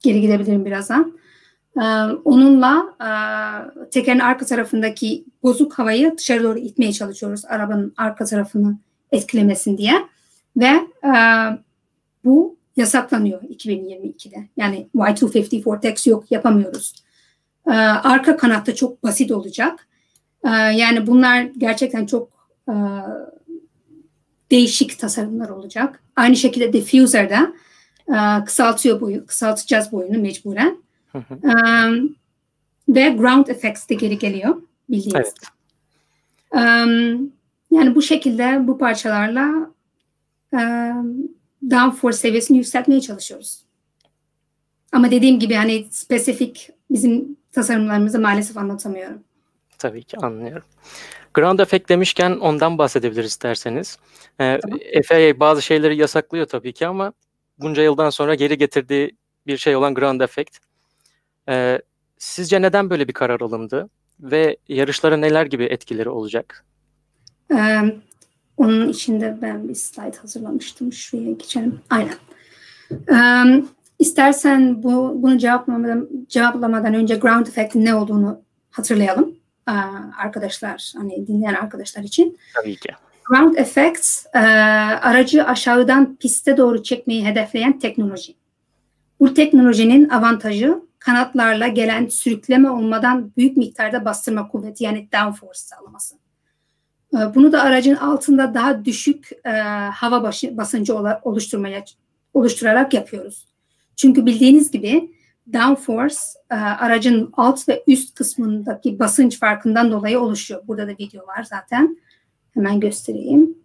Speaker 2: geri gidebilirim birazdan. Onunla tekerin arka tarafındaki bozuk havayı dışarı doğru itmeye çalışıyoruz arabanın arka tarafını etkilemesin diye. Ve bu yasaklanıyor 2022'de. Yani Y250 Vortex yok yapamıyoruz. Arka kanatta çok basit olacak. Ee, yani bunlar gerçekten çok e, değişik tasarımlar olacak. Aynı şekilde Diffuser'da e, kısaltıyor boyu, kısaltacağız boyunu mecburen. Hı hı. E, ve Ground Effects de geri geliyor bildiğiniz. Evet. E, yani bu şekilde bu parçalarla e, downforce seviyesini yükseltmeye çalışıyoruz. Ama dediğim gibi hani spesifik bizim tasarımlarımızı maalesef anlatamıyorum.
Speaker 1: Tabii ki anlıyorum. Ground Effect demişken ondan bahsedebiliriz isterseniz. Ee, tamam. FAA bazı şeyleri yasaklıyor tabii ki ama bunca yıldan sonra geri getirdiği bir şey olan Ground Effect. Ee, sizce neden böyle bir karar alındı? Ve yarışlara neler gibi etkileri olacak?
Speaker 2: Ee, onun içinde ben bir slide hazırlamıştım. Şuraya geçelim. Aynen. Ee, istersen bu bunu cevaplamadan, cevaplamadan önce ground effect'in ne olduğunu hatırlayalım. Ee, arkadaşlar, hani dinleyen arkadaşlar için.
Speaker 1: Tabii ki.
Speaker 2: Ground effects e, aracı aşağıdan piste doğru çekmeyi hedefleyen teknoloji. Bu teknolojinin avantajı kanatlarla gelen sürükleme olmadan büyük miktarda bastırma kuvveti yani downforce sağlaması. Ee, bunu da aracın altında daha düşük e, hava başı, basıncı oluşturmaya oluşturarak yapıyoruz. Çünkü bildiğiniz gibi downforce e, aracın alt ve üst kısmındaki basınç farkından dolayı oluşuyor. Burada da video var zaten. Hemen göstereyim.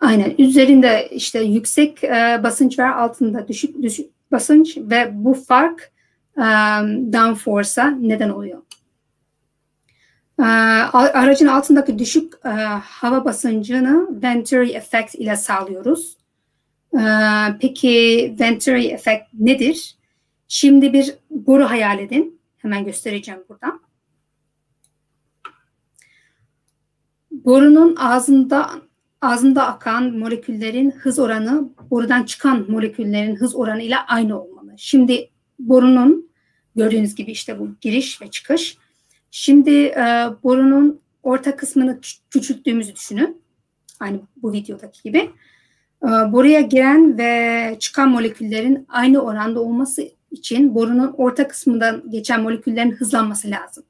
Speaker 2: Aynen. Üzerinde işte yüksek e, basınç var, altında düşük düşük basınç ve bu fark e, downforce'a neden oluyor. Aracın altındaki düşük hava basıncını Venturi effect ile sağlıyoruz. Peki Venturi effect nedir? Şimdi bir boru hayal edin. Hemen göstereceğim burada. Borunun ağzında ağzında akan moleküllerin hız oranı borudan çıkan moleküllerin hız oranı ile aynı olmalı. Şimdi borunun gördüğünüz gibi işte bu giriş ve çıkış Şimdi e, borunun orta kısmını küçülttüğümüzü düşünün. Aynı bu videodaki gibi. E, boruya giren ve çıkan moleküllerin aynı oranda olması için borunun orta kısmından geçen moleküllerin hızlanması lazım.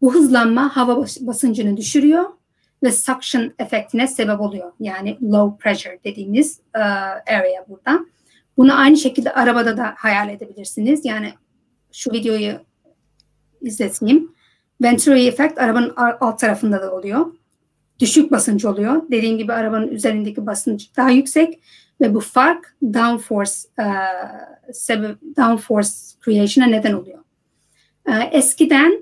Speaker 2: Bu hızlanma hava basıncını düşürüyor ve suction efektine sebep oluyor. Yani low pressure dediğimiz e, area burada. Bunu aynı şekilde arabada da hayal edebilirsiniz. Yani şu videoyu izleteyim. Venturi effect arabanın alt tarafında da oluyor. Düşük basınç oluyor. Dediğim gibi arabanın üzerindeki basınç daha yüksek ve bu fark downforce uh, sebep downforce creation'a neden oluyor. Uh, eskiden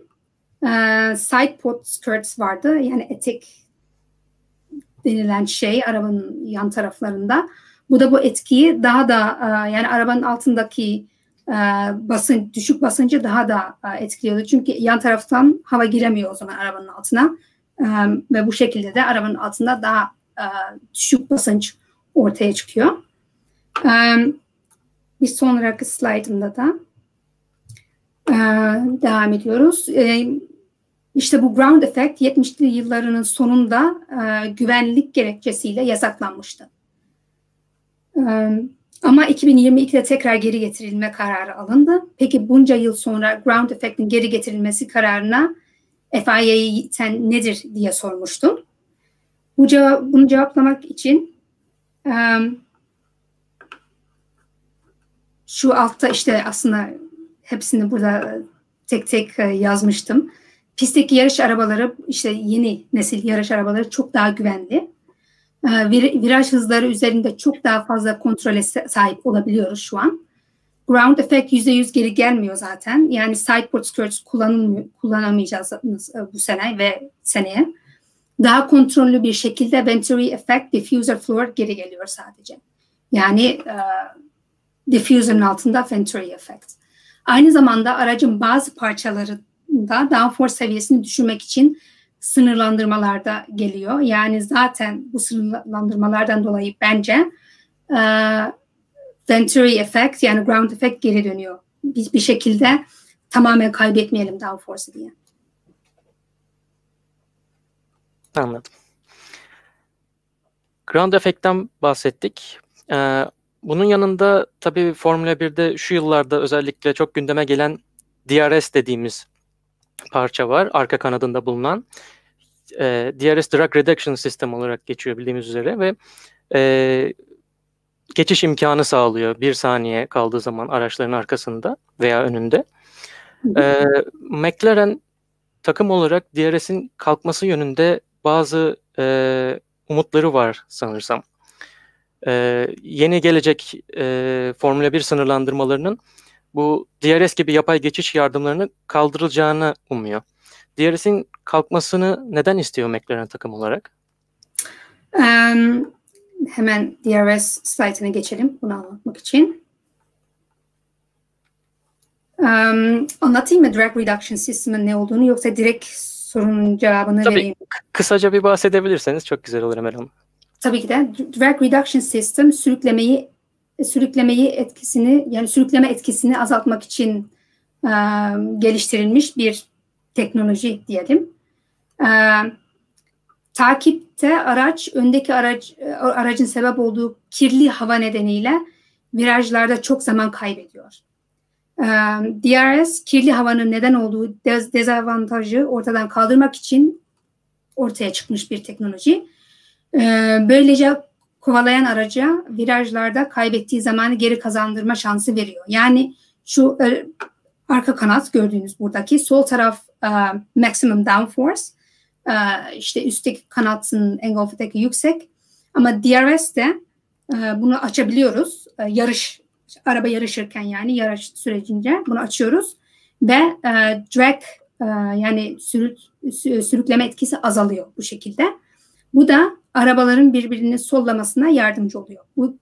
Speaker 2: uh, side pod skirts vardı. Yani etek denilen şey arabanın yan taraflarında. Bu da bu etkiyi daha da uh, yani arabanın altındaki e, basın düşük basıncı daha da e, etkiliyordu. Çünkü yan taraftan hava giremiyor o zaman arabanın altına e, ve bu şekilde de arabanın altında daha e, düşük basınç ortaya çıkıyor. Bir sonraki slaytımda da e, devam ediyoruz. E, işte bu ground effect 70'li yıllarının sonunda e, güvenlik gerekçesiyle yasaklanmıştı. Ama 2022'de tekrar geri getirilme kararı alındı. Peki bunca yıl sonra ground effect'in geri getirilmesi kararına FIA'yı iten nedir diye sormuştum. Bu cevap, bunu cevaplamak için şu altta işte aslında hepsini burada tek tek e, yazmıştım. Pistteki yarış arabaları işte yeni nesil yarış arabaları çok daha güvenli. E, vir, viraj hızları üzerinde çok daha fazla kontrole sahip olabiliyoruz şu an. Ground effect %100 geri gelmiyor zaten. Yani sideport skirts kullanamayacağız bu sene ve seneye. Daha kontrollü bir şekilde Venturi effect diffuser floor geri geliyor sadece. Yani uh, diffuser'ın altında Venturi effect. Aynı zamanda aracın bazı parçalarında downforce seviyesini düşürmek için sınırlandırmalarda geliyor. Yani zaten bu sınırlandırmalardan dolayı bence uh, Venturi effect yani ground effect geri dönüyor. Biz bir şekilde tamamen kaybetmeyelim downforce'ı diye.
Speaker 1: Anladım. Ground effect'ten bahsettik. Ee, bunun yanında tabii Formula 1'de şu yıllarda özellikle çok gündeme gelen DRS dediğimiz parça var. Arka kanadında bulunan. E, DRS Drag Reduction System olarak geçiyor bildiğimiz üzere ve e, geçiş imkanı sağlıyor bir saniye kaldığı zaman araçların arkasında veya önünde. E, McLaren takım olarak DRS'in kalkması yönünde bazı e, umutları var sanırsam. E, yeni gelecek e, Formula 1 sınırlandırmalarının bu DRS gibi yapay geçiş yardımlarını kaldırılacağını umuyor. DRS'in kalkmasını neden istiyor McLaren takım olarak?
Speaker 2: Um, hemen DRS slaytına geçelim bunu anlatmak için. Um, anlatayım mı drag reduction sisteminin ne olduğunu yoksa direkt sorunun cevabını
Speaker 1: Tabii,
Speaker 2: vereyim?
Speaker 1: Kısaca bir bahsedebilirseniz çok güzel olur Emel Hanım.
Speaker 2: Tabii ki de drag reduction system sürüklemeyi sürüklemeyi etkisini yani sürükleme etkisini azaltmak için e, geliştirilmiş bir teknoloji diyelim. E, takipte araç öndeki araç aracın sebep olduğu kirli hava nedeniyle virajlarda çok zaman kaybediyor. DRS kirli havanın neden olduğu dez, dezavantajı ortadan kaldırmak için ortaya çıkmış bir teknoloji. Böylece kovalayan araca virajlarda kaybettiği zamanı geri kazandırma şansı veriyor. Yani şu e, arka kanat gördüğünüz buradaki sol taraf maximum downforce işte üstteki kanatın engulf'daki yüksek ama DRS'de e, bunu açabiliyoruz. Yarış araba yarışırken yani yarış sürecince bunu açıyoruz ve e, drag e, yani sürük, sürükleme etkisi azalıyor bu şekilde. Bu da arabaların birbirini sollamasına yardımcı oluyor. Bu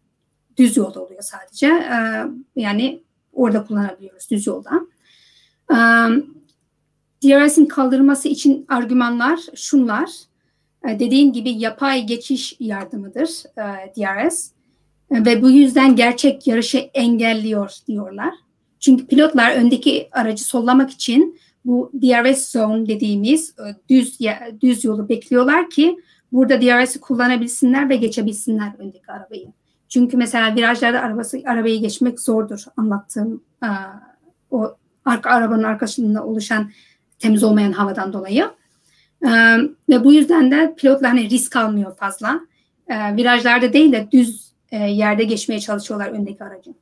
Speaker 2: düz yolda oluyor sadece. Ee, yani orada kullanabiliyoruz düz yolda. Ee, DRS'in kaldırılması için argümanlar şunlar. Ee, dediğim gibi yapay geçiş yardımıdır e, DRS. Ve bu yüzden gerçek yarışı engelliyor diyorlar. Çünkü pilotlar öndeki aracı sollamak için bu DRS zone dediğimiz e, düz düz yolu bekliyorlar ki burada DRS'i kullanabilsinler ve geçebilsinler öndeki arabayı. Çünkü mesela virajlarda arabası arabayı geçmek zordur anlattığım e, o arka arabanın arkasında oluşan temiz olmayan havadan dolayı. E, ve bu yüzden de pilotlar hani risk almıyor fazla. Virajlarda değil de düz e, yerde geçmeye çalışıyorlar öndeki aracın.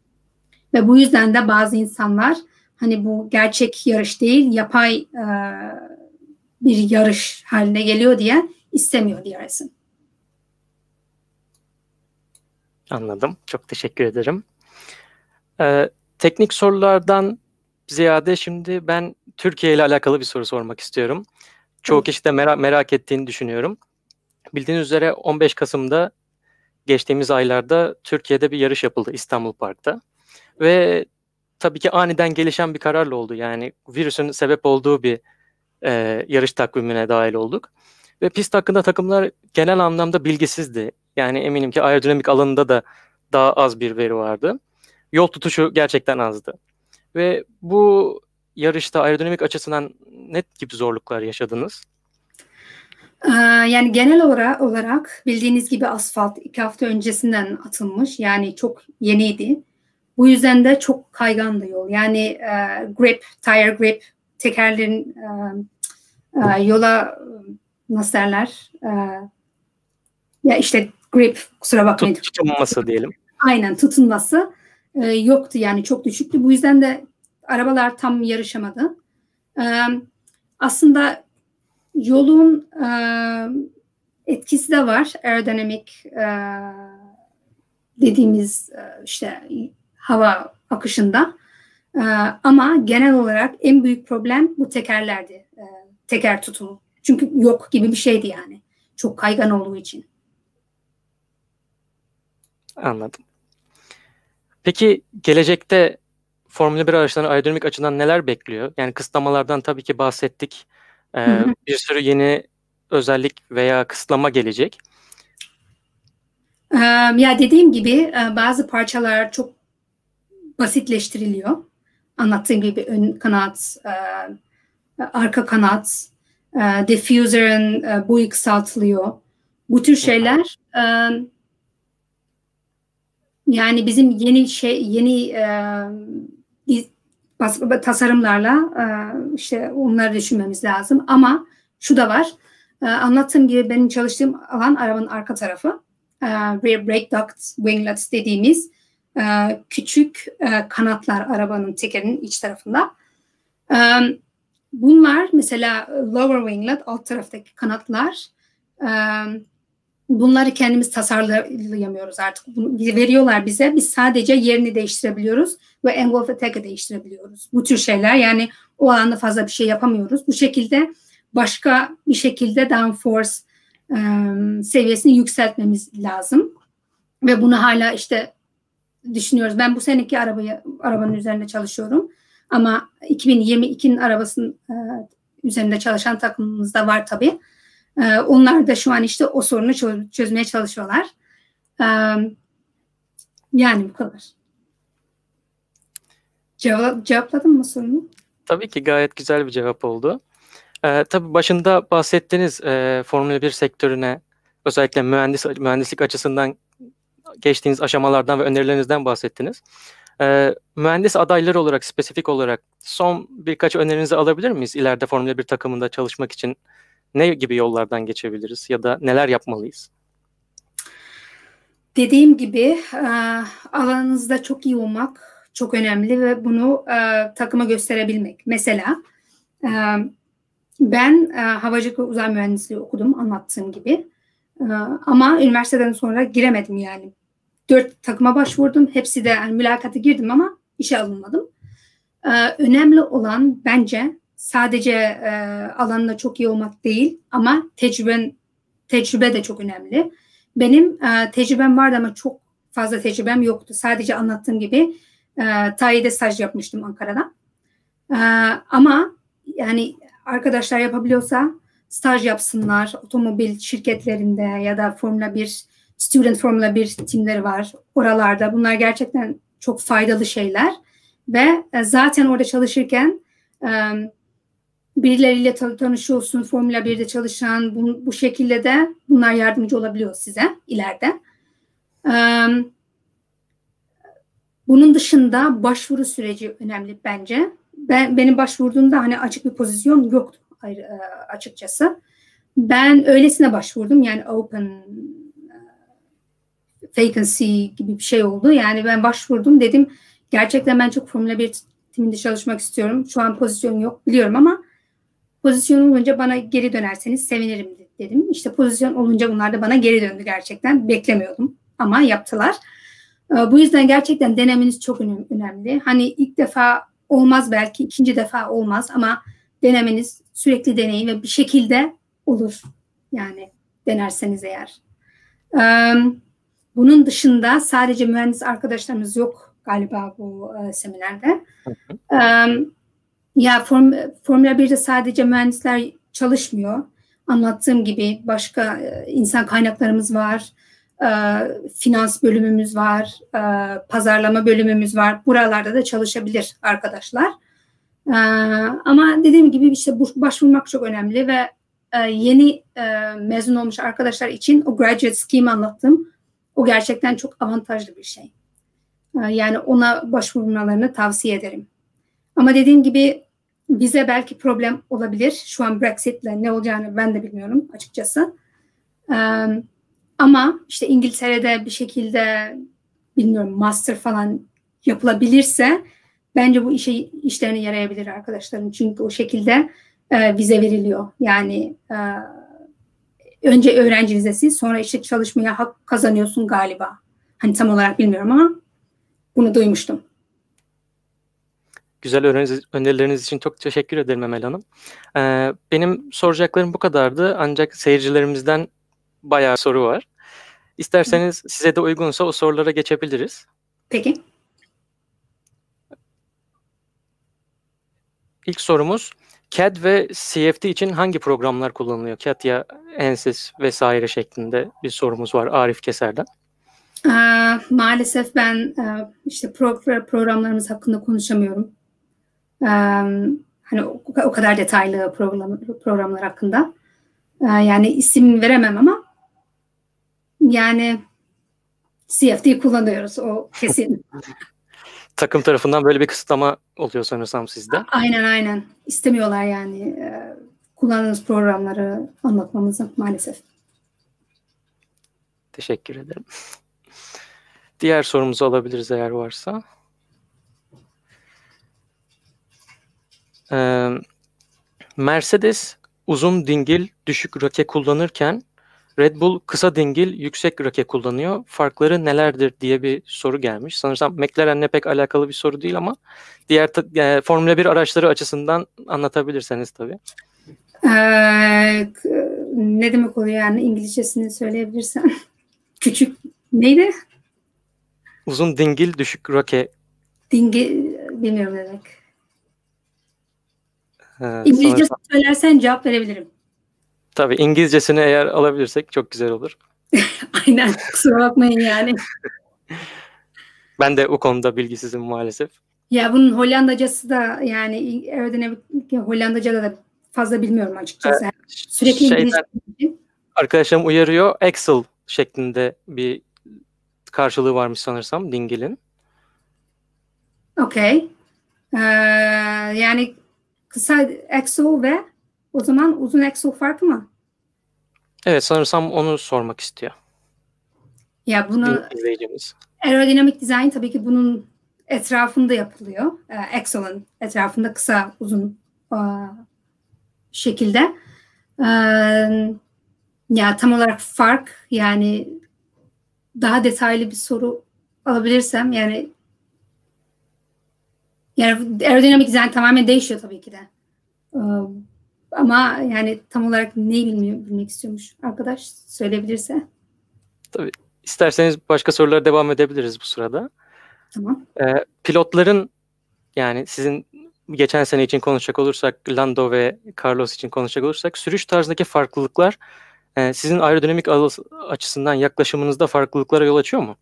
Speaker 2: Ve bu yüzden de bazı insanlar hani bu gerçek yarış değil yapay e, bir yarış haline geliyor diye istemiyor DRS'in.
Speaker 1: Anladım. Çok teşekkür ederim. Ee, teknik sorulardan ziyade şimdi ben Türkiye ile alakalı bir soru sormak istiyorum. Çoğu kişi de merak, merak ettiğini düşünüyorum. Bildiğiniz üzere 15 Kasım'da geçtiğimiz aylarda Türkiye'de bir yarış yapıldı İstanbul Park'ta. Ve tabii ki aniden gelişen bir kararla oldu. Yani virüsün sebep olduğu bir e, yarış takvimine dahil olduk. Ve pist hakkında takımlar genel anlamda bilgisizdi. Yani eminim ki aerodinamik alanında da daha az bir veri vardı. Yol tutuşu gerçekten azdı. Ve bu yarışta aerodinamik açısından net gibi zorluklar yaşadınız.
Speaker 2: Ee, yani genel olarak, olarak bildiğiniz gibi asfalt iki hafta öncesinden atılmış. Yani çok yeniydi. Bu yüzden de çok kaygandı yol. Yani e, grip, tire grip, tekerlerin e, e, yola nasıl derler? E, ya işte grip kusura bakmayın.
Speaker 1: Tut, tutunması diyelim.
Speaker 2: Aynen tutunması e, yoktu yani çok düşüktü. Bu yüzden de arabalar tam yarışamadı. E, aslında yolun e, etkisi de var. Aerodinamik e, dediğimiz e, işte hava akışında. E, ama genel olarak en büyük problem bu tekerlerdi. E, teker tutumu. Çünkü yok gibi bir şeydi yani. Çok kaygan olduğu için.
Speaker 1: Anladım. Peki gelecekte Formula 1 araçlarının aerodinamik açıdan neler bekliyor? Yani kısıtlamalardan tabii ki bahsettik. Ee, bir sürü yeni özellik veya kısıtlama gelecek.
Speaker 2: Ya dediğim gibi bazı parçalar çok basitleştiriliyor. Anlattığım gibi ön kanat, arka kanat, diffuser'ın boyu kısaltılıyor. Bu tür şeyler yani bizim yeni şey yeni tasarımlarla işte onları düşünmemiz lazım. Ama şu da var. Anlattığım gibi benim çalıştığım alan arabanın arka tarafı. Rear brake duct winglets dediğimiz küçük kanatlar arabanın tekerinin iç tarafında. Bunlar mesela lower winglet alt taraftaki kanatlar bunları kendimiz tasarlayamıyoruz artık. Bunu veriyorlar bize. Biz sadece yerini değiştirebiliyoruz ve angle of attack'ı değiştirebiliyoruz. Bu tür şeyler yani o alanda fazla bir şey yapamıyoruz. Bu şekilde başka bir şekilde downforce um, seviyesini yükseltmemiz lazım. Ve bunu hala işte düşünüyoruz. Ben bu seneki arabayı arabanın üzerinde çalışıyorum. Ama 2022'nin arabasının e, üzerinde çalışan takımımız da var tabii. E, onlar da şu an işte o sorunu çözmeye çalışıyorlar. E, yani bu kadar. Cevap, cevapladım mı sorunu?
Speaker 1: Tabii ki gayet güzel bir cevap oldu. Ee, tabii başında bahsettiğiniz e, Formula 1 sektörüne özellikle mühendis mühendislik açısından geçtiğiniz aşamalardan ve önerilerinizden bahsettiniz. Ee, mühendis adayları olarak spesifik olarak son birkaç önerinizi alabilir miyiz ileride Formula 1 takımında çalışmak için ne gibi yollardan geçebiliriz ya da neler yapmalıyız?
Speaker 2: Dediğim gibi e, alanınızda çok iyi olmak çok önemli ve bunu e, takıma gösterebilmek. Mesela e, ben havacılık ve uzay mühendisliği okudum anlattığım gibi. Ama üniversiteden sonra giremedim yani. Dört takıma başvurdum. Hepsi de yani mülakata girdim ama işe alınmadım. Önemli olan bence sadece e, alanında çok iyi olmak değil ama tecrüben tecrübe de çok önemli. Benim e, tecrübem vardı ama çok fazla tecrübem yoktu. Sadece anlattığım gibi e, TAİ'de staj yapmıştım Ankara'da. E, ama yani arkadaşlar yapabiliyorsa staj yapsınlar. Otomobil şirketlerinde ya da Formula 1 Student Formula 1 timleri var oralarda. Bunlar gerçekten çok faydalı şeyler. Ve e, zaten orada çalışırken e, birileriyle tanışıyorsun, Formula 1'de çalışan, bu, bu şekilde de bunlar yardımcı olabiliyor size ileride. bunun dışında başvuru süreci önemli bence. Ben benim başvurduğumda hani açık bir pozisyon yoktu açıkçası. Ben öylesine başvurdum yani open vacancy gibi bir şey oldu. Yani ben başvurdum dedim gerçekten ben çok Formula 1 timinde çalışmak istiyorum. Şu an pozisyon yok biliyorum ama pozisyon olunca bana geri dönerseniz sevinirim dedim. İşte pozisyon olunca bunlar da bana geri döndü gerçekten. Beklemiyordum ama yaptılar. Ee, bu yüzden gerçekten denemeniz çok önemli. Hani ilk defa olmaz belki, ikinci defa olmaz ama denemeniz sürekli deneyin ve bir şekilde olur. Yani denerseniz eğer. Bunun dışında sadece mühendis arkadaşlarımız yok galiba bu seminerde. Hı ya Form, Formula 1'de sadece mühendisler çalışmıyor. Anlattığım gibi başka e, insan kaynaklarımız var, e, finans bölümümüz var, e, pazarlama bölümümüz var. Buralarda da çalışabilir arkadaşlar. E, ama dediğim gibi işte bu, başvurmak çok önemli ve e, yeni e, mezun olmuş arkadaşlar için o graduate scheme anlattım. O gerçekten çok avantajlı bir şey. E, yani ona başvurmalarını tavsiye ederim. Ama dediğim gibi bize belki problem olabilir. Şu an Brexit'le ne olacağını ben de bilmiyorum açıkçası. Ee, ama işte İngiltere'de bir şekilde bilmiyorum master falan yapılabilirse bence bu işe işlerine yarayabilir arkadaşların. Çünkü o şekilde e, vize veriliyor. Yani e, önce öğrenci vizesi sonra işte çalışmaya hak kazanıyorsun galiba. Hani tam olarak bilmiyorum ama bunu duymuştum.
Speaker 1: Güzel önerileriniz için çok teşekkür ederim Emel Hanım. Ee, benim soracaklarım bu kadardı ancak seyircilerimizden bayağı soru var. İsterseniz size de uygunsa o sorulara geçebiliriz.
Speaker 2: Peki.
Speaker 1: İlk sorumuz CAD ve CFD için hangi programlar kullanılıyor? CAD ya ANSYS vesaire şeklinde bir sorumuz var Arif Keser'den.
Speaker 2: Ee, maalesef ben e, işte programlarımız hakkında konuşamıyorum. Hani o kadar detaylı program, programlar hakkında. Yani isim veremem ama yani CFD kullanıyoruz o kesin. (laughs)
Speaker 1: Takım tarafından böyle bir kısıtlama oluyor sanırsam sizde.
Speaker 2: Aynen aynen. İstemiyorlar yani kullandığınız programları anlatmamızı maalesef.
Speaker 1: Teşekkür ederim. Diğer sorumuzu alabiliriz eğer varsa. Ee, Mercedes uzun dingil düşük rake kullanırken Red Bull kısa dingil yüksek rake kullanıyor. Farkları nelerdir diye bir soru gelmiş. Sanırsam McLaren'le pek alakalı bir soru değil ama diğer e, Formula 1 araçları açısından anlatabilirseniz tabii.
Speaker 2: Ee, ne demek oluyor yani İngilizcesini söyleyebilirsen. (laughs) Küçük neydi?
Speaker 1: Uzun dingil düşük rake.
Speaker 2: Dingil bilmiyorum ne demek. Ee, İngilizce sanırsam... söylersen cevap verebilirim.
Speaker 1: Tabii İngilizcesini eğer alabilirsek çok güzel olur. (laughs)
Speaker 2: Aynen kusura bakmayın yani. (laughs)
Speaker 1: ben de o konuda bilgisizim maalesef.
Speaker 2: Ya bunun Hollandacası da yani aerodinamik Hollandaca'da da fazla bilmiyorum açıkçası. Ee, Sürekli şeyden, İngilizce.
Speaker 1: Arkadaşlarım uyarıyor. Excel şeklinde bir karşılığı varmış sanırsam dingilin.
Speaker 2: Okey. Ee, yani kısa Excel ve o zaman uzun Excel farkı mı?
Speaker 1: Evet sanırsam onu sormak istiyor.
Speaker 2: Ya bunu aerodinamik dizayn tabii ki bunun etrafında yapılıyor. Ee, Excel'ın etrafında kısa uzun e, şekilde. Ee, ya tam olarak fark yani daha detaylı bir soru alabilirsem yani aerodinamik dizayn tamamen değişiyor tabii ki de. Ee, ama yani tam olarak neyi bilmiyor, bilmek istiyormuş arkadaş söyleyebilirse.
Speaker 1: Tabii. İsterseniz başka sorulara devam edebiliriz bu sırada.
Speaker 2: Tamam.
Speaker 1: Ee, pilotların yani sizin geçen sene için konuşacak olursak Lando ve Carlos için konuşacak olursak sürüş tarzındaki farklılıklar e, sizin aerodinamik açısından yaklaşımınızda farklılıklara yol açıyor mu?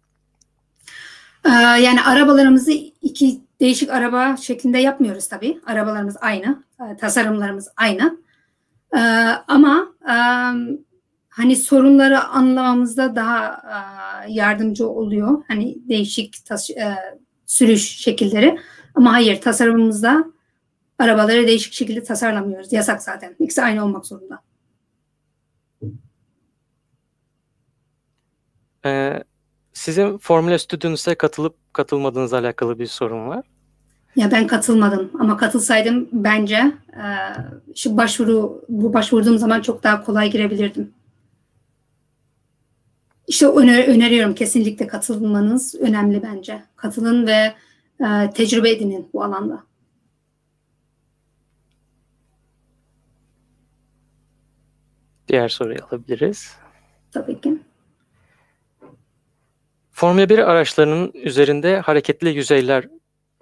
Speaker 2: Ee, yani arabalarımızı iki değişik araba şeklinde yapmıyoruz tabii. Arabalarımız aynı, e, tasarımlarımız aynı. Ee, ama e, hani sorunları anlamamızda daha e, yardımcı oluyor. Hani değişik sürüş şekilleri. Ama hayır tasarımımızda arabaları değişik şekilde tasarlamıyoruz. Yasak zaten. İkisi aynı olmak zorunda.
Speaker 1: Ee, sizin Formula Students'e katılıp katılmadığınızla alakalı bir sorun var.
Speaker 2: Ya ben katılmadım ama katılsaydım bence e, şu başvuru bu başvurduğum zaman çok daha kolay girebilirdim. İşte öner, öneriyorum kesinlikle katılmanız önemli bence. Katılın ve e, tecrübe edinin bu alanda.
Speaker 1: Diğer soruyu alabiliriz.
Speaker 2: Tabii ki.
Speaker 1: Formula 1 araçlarının üzerinde hareketli yüzeyler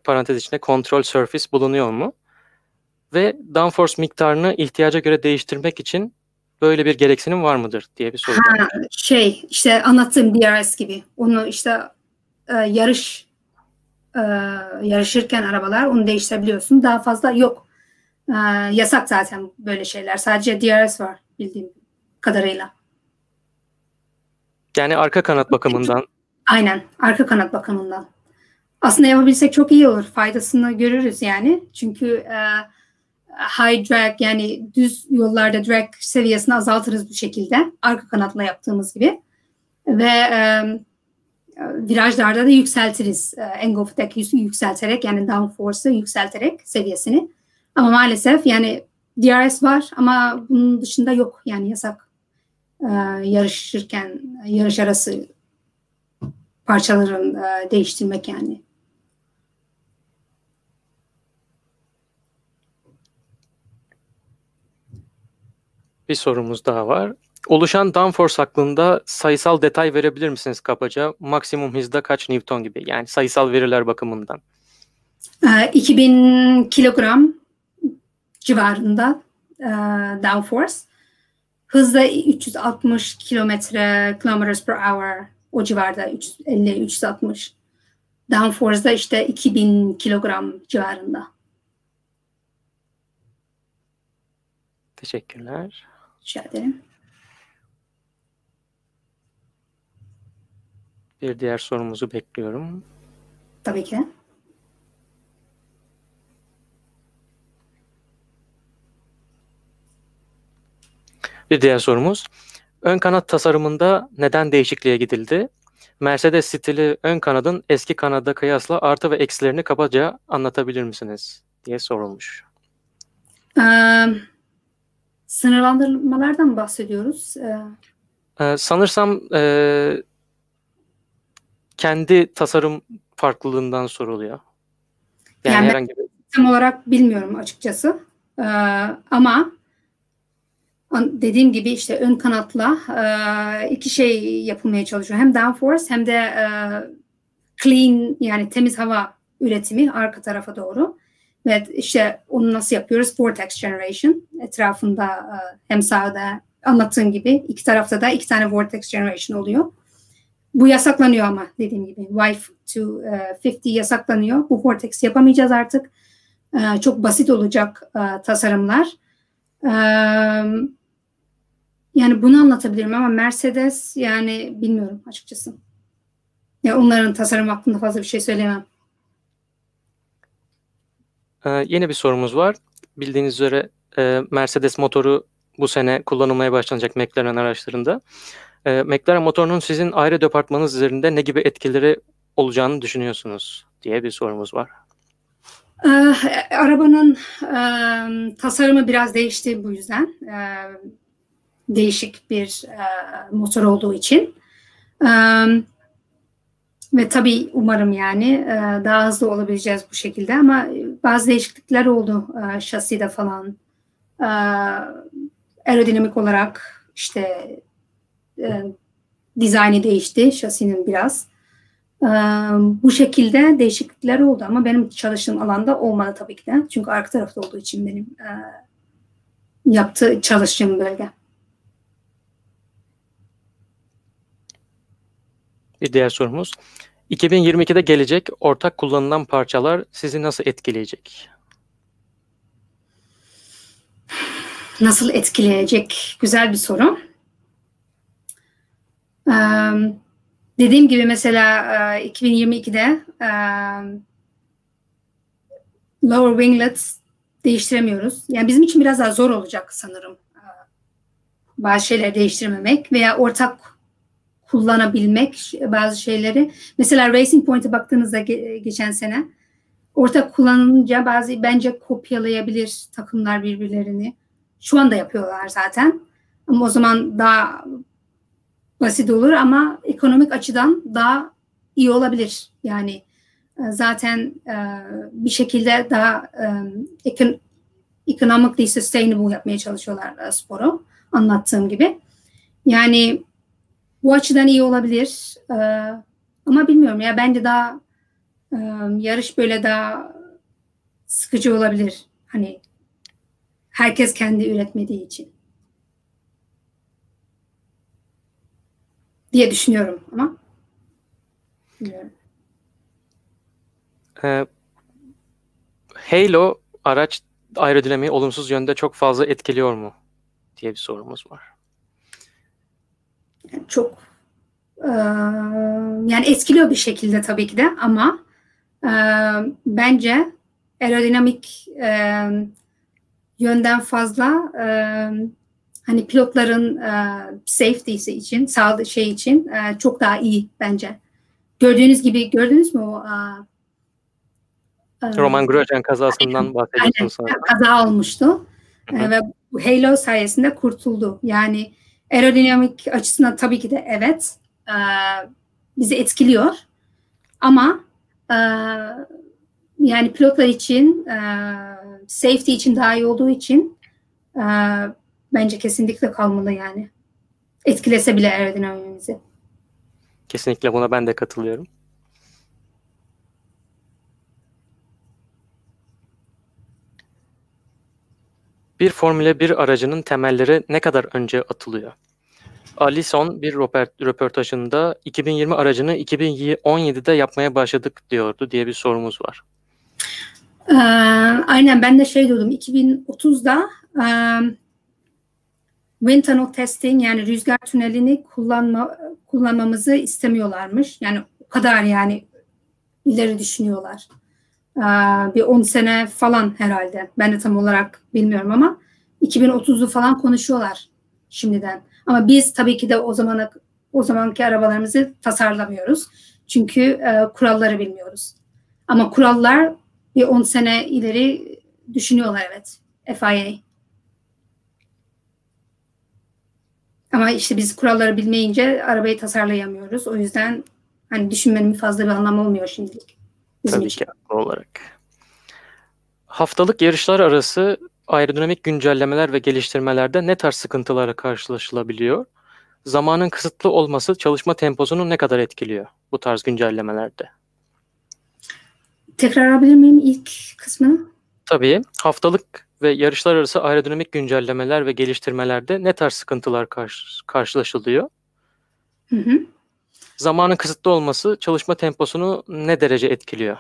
Speaker 1: parantez içinde control surface bulunuyor mu? Ve downforce miktarını ihtiyaca göre değiştirmek için böyle bir gereksinim var mıdır diye bir soru.
Speaker 2: Ha, şey işte anlattığım DRS gibi. Onu işte e, yarış e, yarışırken arabalar onu değiştirebiliyorsun. Daha fazla yok. E, yasak zaten böyle şeyler. Sadece DRS var bildiğim kadarıyla.
Speaker 1: Yani arka kanat bakımından.
Speaker 2: Aynen arka kanat bakımından. Aslında yapabilsek çok iyi olur. Faydasını görürüz yani. Çünkü e, high drag yani düz yollarda drag seviyesini azaltırız bu şekilde. Arka kanatla yaptığımız gibi. Ve e, virajlarda da yükseltiriz. E, engulf deck yükselterek yani downforce'ı yükselterek seviyesini. Ama maalesef yani DRS var ama bunun dışında yok yani yasak e, yarışırken yarış arası parçaların e, değiştirmek yani.
Speaker 1: Bir sorumuz daha var. Oluşan downforce hakkında sayısal detay verebilir misiniz kabaca? Maksimum hızda kaç Newton gibi? Yani sayısal veriler bakımından.
Speaker 2: 2000 kilogram civarında e, downforce. Hızda 360 kilometre kilometers per hour o civarda 350-360. Downforce'da işte 2000 kilogram civarında.
Speaker 1: Teşekkürler.
Speaker 2: Rica ederim.
Speaker 1: Bir diğer sorumuzu bekliyorum.
Speaker 2: Tabii ki.
Speaker 1: Bir diğer sorumuz. Ön kanat tasarımında neden değişikliğe gidildi? Mercedes stili ön kanadın eski kanada kıyasla artı ve eksilerini kabaca anlatabilir misiniz? diye sorulmuş.
Speaker 2: Ee, sınırlandırmalardan mı bahsediyoruz? Ee,
Speaker 1: ee, sanırsam e, kendi tasarım farklılığından soruluyor.
Speaker 2: Yani, yani herhangi bir... tam olarak bilmiyorum açıkçası. Ee, ama dediğim gibi işte ön kanatla e, iki şey yapılmaya çalışıyor. Hem downforce hem de e, clean yani temiz hava üretimi arka tarafa doğru. Ve işte onu nasıl yapıyoruz? Vortex generation etrafında e, hem sağda anlattığım gibi iki tarafta da iki tane vortex generation oluyor. Bu yasaklanıyor ama dediğim gibi Wife to 50 yasaklanıyor. Bu vortex yapamayacağız artık. Çok basit olacak tasarımlar. Yani bunu anlatabilirim ama Mercedes yani bilmiyorum açıkçası. Ya onların tasarım hakkında fazla bir şey söyleyemem.
Speaker 1: Ee, yeni bir sorumuz var. Bildiğiniz üzere e, Mercedes motoru bu sene kullanılmaya başlanacak McLaren araçlarında. E, McLaren motorunun sizin ayrı departmanınız üzerinde ne gibi etkileri olacağını düşünüyorsunuz diye bir sorumuz var.
Speaker 2: Ee, arabanın e, tasarımı biraz değişti bu yüzden. E, değişik bir e, motor olduğu için. E, ve tabii umarım yani e, daha hızlı olabileceğiz bu şekilde ama bazı değişiklikler oldu e, şaside falan. E, aerodinamik olarak işte e, dizaynı değişti şasinin biraz. E, bu şekilde değişiklikler oldu ama benim çalıştığım alanda olmadı tabii ki de. Çünkü arka tarafta olduğu için benim e, yaptığı çalıştığım bölge.
Speaker 1: Bir diğer sorumuz. 2022'de gelecek ortak kullanılan parçalar sizi nasıl etkileyecek?
Speaker 2: Nasıl etkileyecek? Güzel bir soru. Ee, dediğim gibi mesela 2022'de e, lower winglet değiştiremiyoruz. Yani bizim için biraz daha zor olacak sanırım. Bazı şeyleri değiştirmemek veya ortak kullanabilmek bazı şeyleri. Mesela Racing Point'e baktığınızda ge- geçen sene ortak kullanınca bazı bence kopyalayabilir takımlar birbirlerini. Şu anda yapıyorlar zaten. Ama o zaman daha basit olur ama ekonomik açıdan daha iyi olabilir. Yani e, zaten e, bir şekilde daha e, economically sustainable yapmaya çalışıyorlar sporu anlattığım gibi. Yani bu açıdan iyi olabilir. Ee, ama bilmiyorum ya bence daha e, yarış böyle daha sıkıcı olabilir. Hani herkes kendi üretmediği için. Diye düşünüyorum ama.
Speaker 1: Ee, Halo araç aerodinamiği olumsuz yönde çok fazla etkiliyor mu diye bir sorumuz var
Speaker 2: çok e, yani etkiliyor bir şekilde tabii ki de ama e, bence aerodinamik e, yönden fazla e, hani pilotların e, safety'si için, sağlığı şey için e, çok daha iyi bence. gördüğünüz gibi gördünüz mü o a,
Speaker 1: Roman Grosjean kazasından bahsediyorsunuz.
Speaker 2: Aynen, kaza olmuştu. Hı-hı. ve bu Halo sayesinde kurtuldu. Yani aerodinamik açısından tabii ki de evet e, bizi etkiliyor. Ama e, yani pilotlar için e, safety için daha iyi olduğu için e, bence kesinlikle kalmalı yani. Etkilese bile aerodinamimizi.
Speaker 1: Kesinlikle buna ben de katılıyorum. Bir Formula 1 aracının temelleri ne kadar önce atılıyor? Alison bir röportajında 2020 aracını 2017'de yapmaya başladık diyordu diye bir sorumuz var.
Speaker 2: Ee, aynen ben de şey diyordum 2030'da e, wind tunnel testing yani rüzgar tünelini kullanma kullanmamızı istemiyorlarmış. Yani o kadar yani ileri düşünüyorlar. Ee, bir 10 sene falan herhalde. Ben de tam olarak bilmiyorum ama 2030'u falan konuşuyorlar şimdiden. Ama biz tabii ki de o zamana o zamanki arabalarımızı tasarlamıyoruz. Çünkü e, kuralları bilmiyoruz. Ama kurallar bir 10 sene ileri düşünüyorlar evet. FIA. Ama işte biz kuralları bilmeyince arabayı tasarlayamıyoruz. O yüzden hani düşünmenin fazla bir anlamı olmuyor şimdilik.
Speaker 1: Bizim Tabii için. ki olarak. Haftalık yarışlar arası aerodinamik güncellemeler ve geliştirmelerde ne tarz sıkıntılara karşılaşılabiliyor? Zamanın kısıtlı olması çalışma temposunu ne kadar etkiliyor bu tarz güncellemelerde?
Speaker 2: Tekrar alabilir miyim ilk kısmını?
Speaker 1: Tabii. Haftalık ve yarışlar arası aerodinamik güncellemeler ve geliştirmelerde ne tarz sıkıntılar karşı, karşılaşılıyor?
Speaker 2: Hı hı.
Speaker 1: Zamanın kısıtlı olması çalışma temposunu ne derece etkiliyor?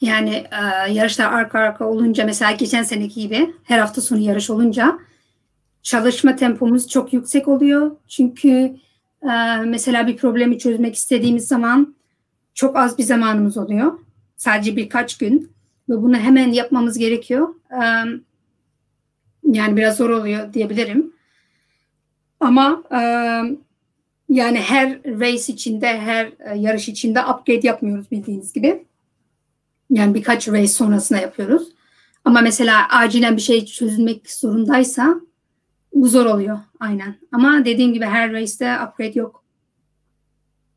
Speaker 2: Yani e, yarışlar arka arka olunca mesela geçen seneki gibi her hafta sonu yarış olunca çalışma tempomuz çok yüksek oluyor. Çünkü e, mesela bir problemi çözmek istediğimiz zaman çok az bir zamanımız oluyor. Sadece birkaç gün ve bunu hemen yapmamız gerekiyor. E, yani biraz zor oluyor diyebilirim. Ama e, yani her race içinde, her e, yarış içinde upgrade yapmıyoruz bildiğiniz gibi. Yani birkaç race sonrasında yapıyoruz. Ama mesela acilen bir şey çözülmek zorundaysa bu zor oluyor aynen. Ama dediğim gibi her race'de upgrade yok.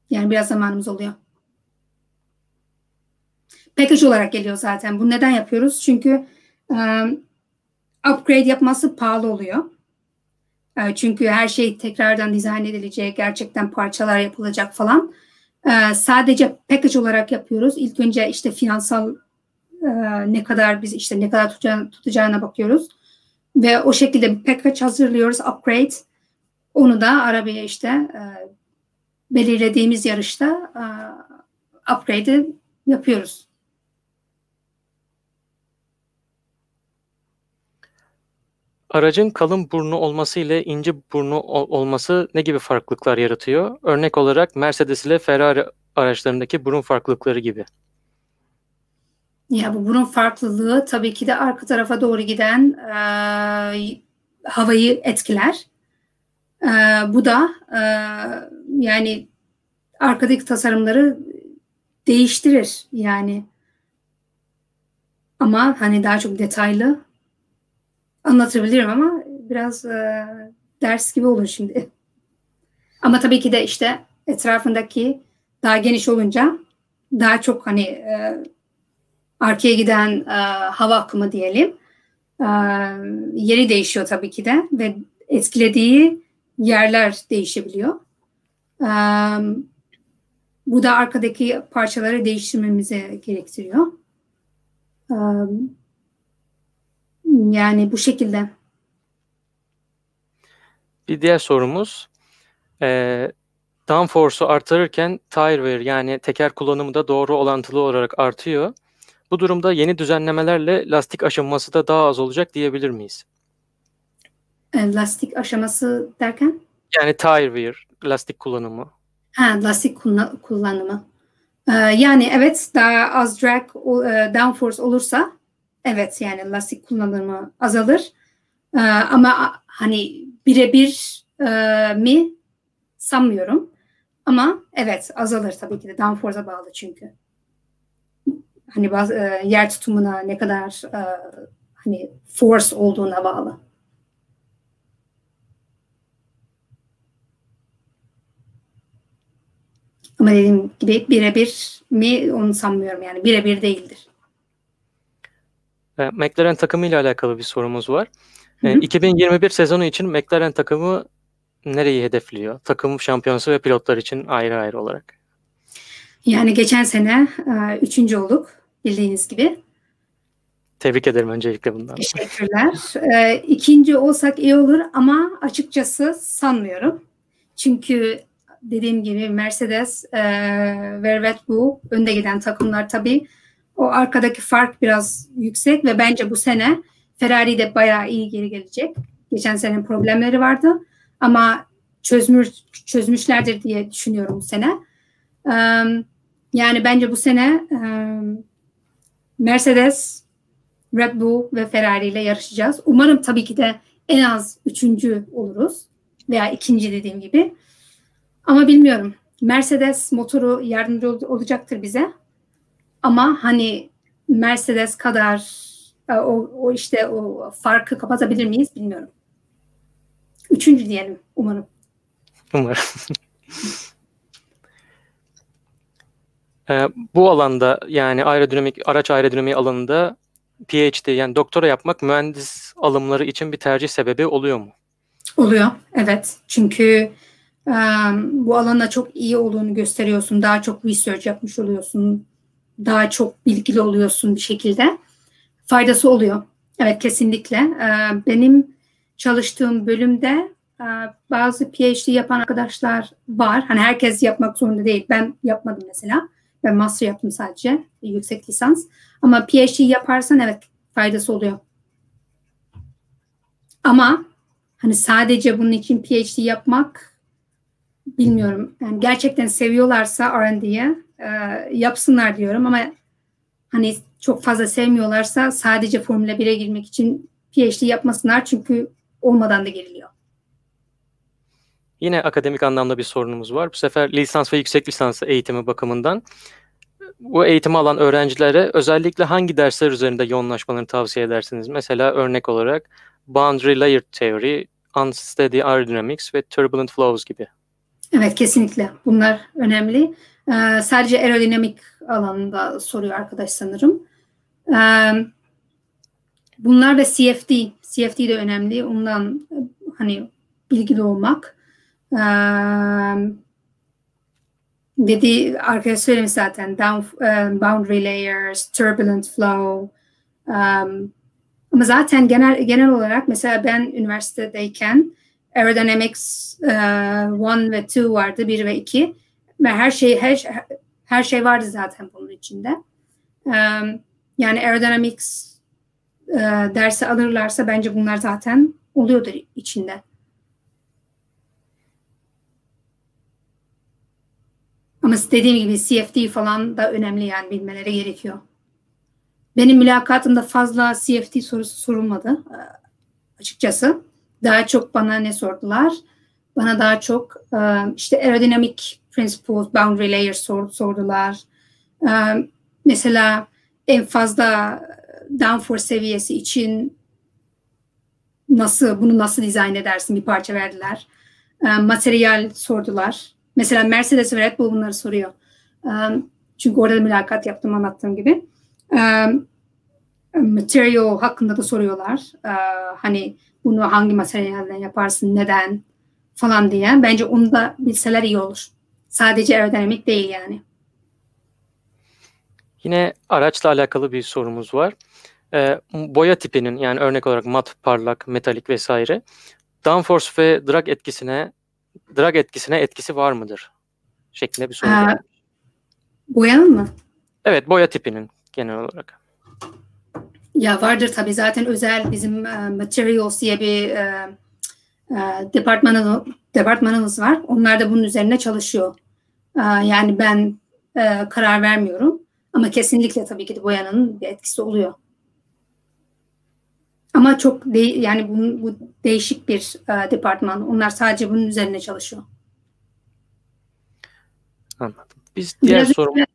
Speaker 2: Yani biraz zamanımız oluyor. Package olarak geliyor zaten. Bu neden yapıyoruz? Çünkü um, upgrade yapması pahalı oluyor. Uh, çünkü her şey tekrardan dizayn edilecek, gerçekten parçalar yapılacak falan. Ee, sadece package olarak yapıyoruz. İlk önce işte finansal e, ne kadar biz işte ne kadar tutacağına, tutacağına bakıyoruz. Ve o şekilde bir package hazırlıyoruz, upgrade. Onu da arabaya işte e, belirlediğimiz yarışta e, upgrade'i yapıyoruz.
Speaker 1: Aracın kalın burnu olması ile ince burnu olması ne gibi farklılıklar yaratıyor? Örnek olarak Mercedes ile Ferrari araçlarındaki burun farklılıkları gibi.
Speaker 2: Ya bu burun farklılığı tabii ki de arka tarafa doğru giden e, havayı etkiler. E, bu da e, yani arkadaki tasarımları değiştirir yani. Ama hani daha çok detaylı anlatabilirim ama biraz e, ders gibi olur şimdi. Ama tabii ki de işte etrafındaki daha geniş olunca daha çok hani e, arkaya giden e, hava akımı diyelim e, yeri değişiyor tabii ki de ve etkilediği yerler değişebiliyor. E, bu da arkadaki parçaları değiştirmemizi gerektiriyor. E, yani bu şekilde.
Speaker 1: Bir diğer sorumuz e, downforce'u artırırken tire wear yani teker kullanımı da doğru orantılı olarak artıyor. Bu durumda yeni düzenlemelerle lastik aşınması da daha az olacak diyebilir miyiz?
Speaker 2: E, lastik aşaması derken?
Speaker 1: Yani tire wear, lastik kullanımı.
Speaker 2: Ha, lastik kullanımı. Ee, yani evet daha az drag, e, downforce olursa evet yani lastik kullanımı azalır. Ee, ama hani birebir e, mi sanmıyorum. Ama evet azalır tabii ki de downforce'a bağlı çünkü. Hani bazı e, yer tutumuna ne kadar e, hani force olduğuna bağlı. Ama dediğim gibi birebir mi onu sanmıyorum yani birebir değildir.
Speaker 1: E, McLaren takımı ile alakalı bir sorumuz var. Hı. 2021 sezonu için McLaren takımı nereyi hedefliyor? Takım şampiyonası ve pilotlar için ayrı ayrı olarak.
Speaker 2: Yani geçen sene e, üçüncü olduk bildiğiniz gibi.
Speaker 1: Tebrik ederim öncelikle bundan.
Speaker 2: Teşekkürler. E, ikinci olsak iyi olur ama açıkçası sanmıyorum. Çünkü dediğim gibi Mercedes e, ve Red Bull önde giden takımlar tabii. O arkadaki fark biraz yüksek ve bence bu sene Ferrari de bayağı iyi geri gelecek. Geçen sene problemleri vardı ama çözmüş çözmüşlerdir diye düşünüyorum bu sene. Yani bence bu sene Mercedes, Red Bull ve Ferrari ile yarışacağız. Umarım tabii ki de en az üçüncü oluruz veya ikinci dediğim gibi. Ama bilmiyorum. Mercedes motoru yardımcı ol- olacaktır bize. Ama hani Mercedes kadar e, o, o işte o farkı kapatabilir miyiz bilmiyorum. Üçüncü diyelim umarım.
Speaker 1: Umarım. ee, (laughs) bu alanda yani aerodinamik araç aerodinamiği alanında PhD yani doktora yapmak mühendis alımları için bir tercih sebebi oluyor mu?
Speaker 2: Oluyor evet. Çünkü um, bu alanda çok iyi olduğunu gösteriyorsun. Daha çok research yapmış oluyorsun. Daha çok bilgili oluyorsun bir şekilde. Faydası oluyor. Evet kesinlikle. Ee, benim çalıştığım bölümde e, bazı PhD yapan arkadaşlar var. Hani herkes yapmak zorunda değil. Ben yapmadım mesela. Ben master yaptım sadece. Yüksek lisans. Ama PhD yaparsan evet faydası oluyor. Ama hani sadece bunun için PhD yapmak bilmiyorum. Yani gerçekten seviyorlarsa R&D'ye e, yapsınlar diyorum ama hani çok fazla sevmiyorlarsa sadece Formula 1'e girmek için PhD yapmasınlar çünkü olmadan da giriliyor.
Speaker 1: Yine akademik anlamda bir sorunumuz var. Bu sefer lisans ve yüksek lisans eğitimi bakımından bu eğitimi alan öğrencilere özellikle hangi dersler üzerinde yoğunlaşmalarını tavsiye edersiniz? Mesela örnek olarak Boundary Layer Theory, Unsteady Aerodynamics ve Turbulent Flows gibi.
Speaker 2: Evet kesinlikle. Bunlar önemli. Ee, sadece aerodinamik alanında soruyor arkadaş sanırım. Ee, bunlar da CFD. CFD de önemli. Ondan hani bilgili olmak. Ee, dedi arkadaş söylemiş zaten down, um, boundary layers, turbulent flow. Um, ama zaten genel genel olarak mesela ben üniversitedeyken aerodynamics 1 uh, ve 2 vardı, 1 ve 2 ve her şey her, her şey vardı zaten bunun içinde. Yani aerodynamics dersi alırlarsa bence bunlar zaten oluyordur içinde. Ama dediğim gibi CFD falan da önemli yani bilmeleri gerekiyor. Benim mülakatımda fazla CFD sorusu sorulmadı açıkçası. Daha çok bana ne sordular? Bana daha çok işte aerodynamic principles, boundary layers sor, sordular. E, mesela en fazla downforce seviyesi için nasıl bunu nasıl dizayn edersin bir parça verdiler. Materyal sordular. Mesela Mercedes ve Red Bull bunları soruyor. Um, çünkü orada da mülakat yaptım anlattığım gibi. Um, material hakkında da soruyorlar. Uh, hani bunu hangi materyalden yaparsın, neden falan diye. Bence onu da bilseler iyi olur. Sadece aerodinamik değil yani.
Speaker 1: Yine araçla alakalı bir sorumuz var. Ee, boya tipinin yani örnek olarak mat, parlak, metalik vesaire downforce ve drag etkisine drag etkisine etkisi var mıdır? Şeklinde bir soru. Ee,
Speaker 2: boyanın mı?
Speaker 1: Evet boya tipinin genel olarak.
Speaker 2: Ya vardır tabii zaten özel bizim e, Materials diye bir e, e, departmanı, departmanımız var. Onlar da bunun üzerine çalışıyor. E, yani ben e, karar vermiyorum. Ama kesinlikle tabii ki de boyanın bir etkisi oluyor. Ama çok de, yani bu, bu değişik bir e, departman. Onlar sadece bunun üzerine çalışıyor.
Speaker 1: Anladım. Biz diğer
Speaker 2: Biraz
Speaker 1: sorum...
Speaker 2: önce,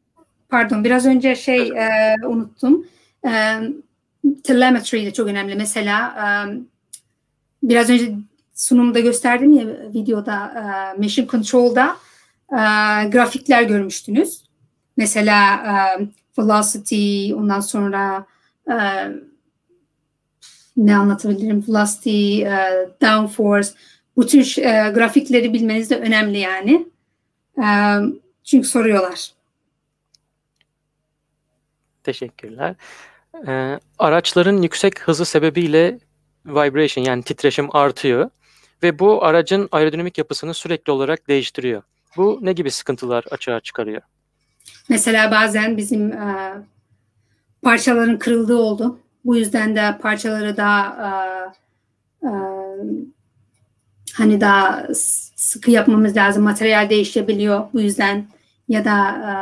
Speaker 2: pardon biraz önce şey e, unuttum. E, telemetry de çok önemli. Mesela e, biraz önce sunumda gösterdim ya videoda e, Mission Control'da e, grafikler görmüştünüz. Mesela e, velocity ondan sonra e, ne anlatabilirim? Velocity, e, downforce bu tür e, grafikleri bilmeniz de önemli yani. E, çünkü soruyorlar.
Speaker 1: Teşekkürler. Ee, araçların yüksek hızı sebebiyle vibration yani titreşim artıyor ve bu aracın aerodinamik yapısını sürekli olarak değiştiriyor. Bu ne gibi sıkıntılar açığa çıkarıyor?
Speaker 2: Mesela bazen bizim e, parçaların kırıldığı oldu. Bu yüzden de parçaları daha e, e, hani daha sıkı yapmamız lazım. Materyal değişebiliyor bu yüzden ya da e,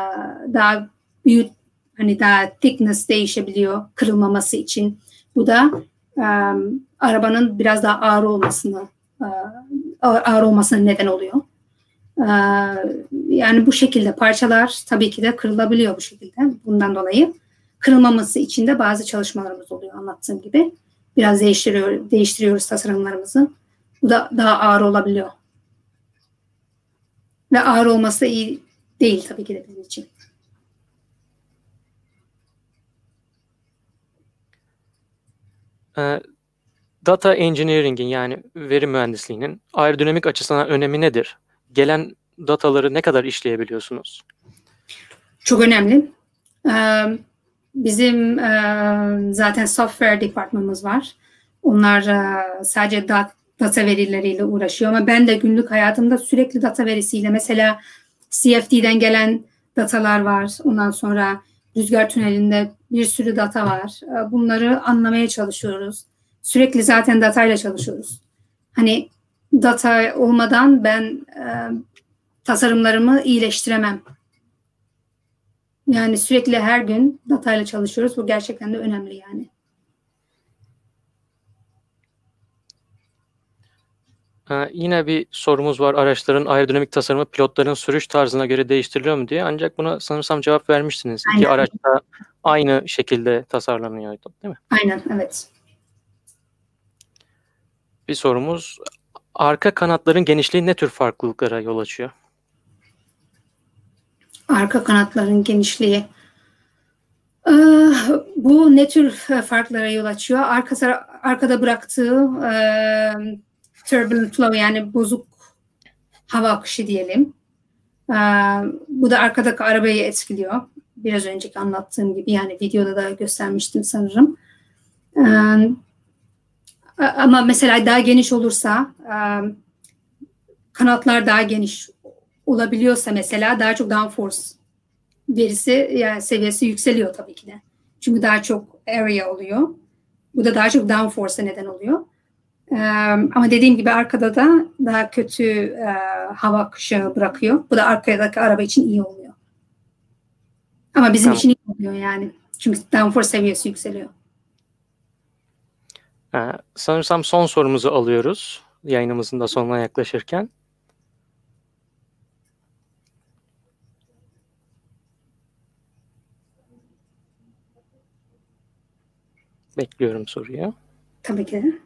Speaker 2: daha büyük hani daha thickness değişebiliyor kırılmaması için. Bu da e, arabanın biraz daha ağır olmasını e, ağır olmasına neden oluyor. E, yani bu şekilde parçalar tabii ki de kırılabiliyor bu şekilde. Bundan dolayı kırılmaması için de bazı çalışmalarımız oluyor anlattığım gibi. Biraz değiştiriyor, değiştiriyoruz tasarımlarımızı. Bu da daha ağır olabiliyor. Ve ağır olması da iyi değil tabii ki de bizim için.
Speaker 1: Ee, data engineering'in yani veri mühendisliğinin aerodinamik açısından önemi nedir? Gelen dataları ne kadar işleyebiliyorsunuz?
Speaker 2: Çok önemli. Bizim zaten software departmanımız var. Onlar sadece data verileriyle uğraşıyor ama ben de günlük hayatımda sürekli data verisiyle mesela CFD'den gelen datalar var. Ondan sonra rüzgar tünelinde bir sürü data var. Bunları anlamaya çalışıyoruz. Sürekli zaten datayla çalışıyoruz. Hani data olmadan ben e, tasarımlarımı iyileştiremem. Yani sürekli her gün datayla çalışıyoruz. Bu gerçekten de önemli yani.
Speaker 1: Ee, yine bir sorumuz var. Araçların aerodinamik tasarımı pilotların sürüş tarzına göre değiştiriliyor mu diye. Ancak buna sanırsam cevap vermişsiniz. Aynen. İki araç da aynı şekilde tasarlanıyordu değil mi?
Speaker 2: Aynen evet.
Speaker 1: Bir sorumuz. Arka kanatların genişliği ne tür farklılıklara yol açıyor?
Speaker 2: Arka kanatların genişliği. Ee, bu ne tür farklara yol açıyor? Arka, arkada bıraktığı e, turbulent flow yani bozuk hava akışı diyelim. Ee, bu da arkadaki arabayı etkiliyor. Biraz önceki anlattığım gibi yani videoda da göstermiştim sanırım. Ee, ama mesela daha geniş olursa e, kanatlar daha geniş olabiliyorsa mesela daha çok downforce verisi yani seviyesi yükseliyor tabii ki de. Çünkü daha çok area oluyor. Bu da daha çok downforce'a neden oluyor. Ee, ama dediğim gibi arkada da daha kötü e, hava akışı bırakıyor. Bu da arkadaki araba için iyi oluyor. Ama bizim tamam. için iyi oluyor yani. Çünkü downforce seviyesi yükseliyor.
Speaker 1: Ee, sanırsam son sorumuzu alıyoruz yayınımızın da sonuna yaklaşırken. Bekliyorum soruyu.
Speaker 2: Tabii ki.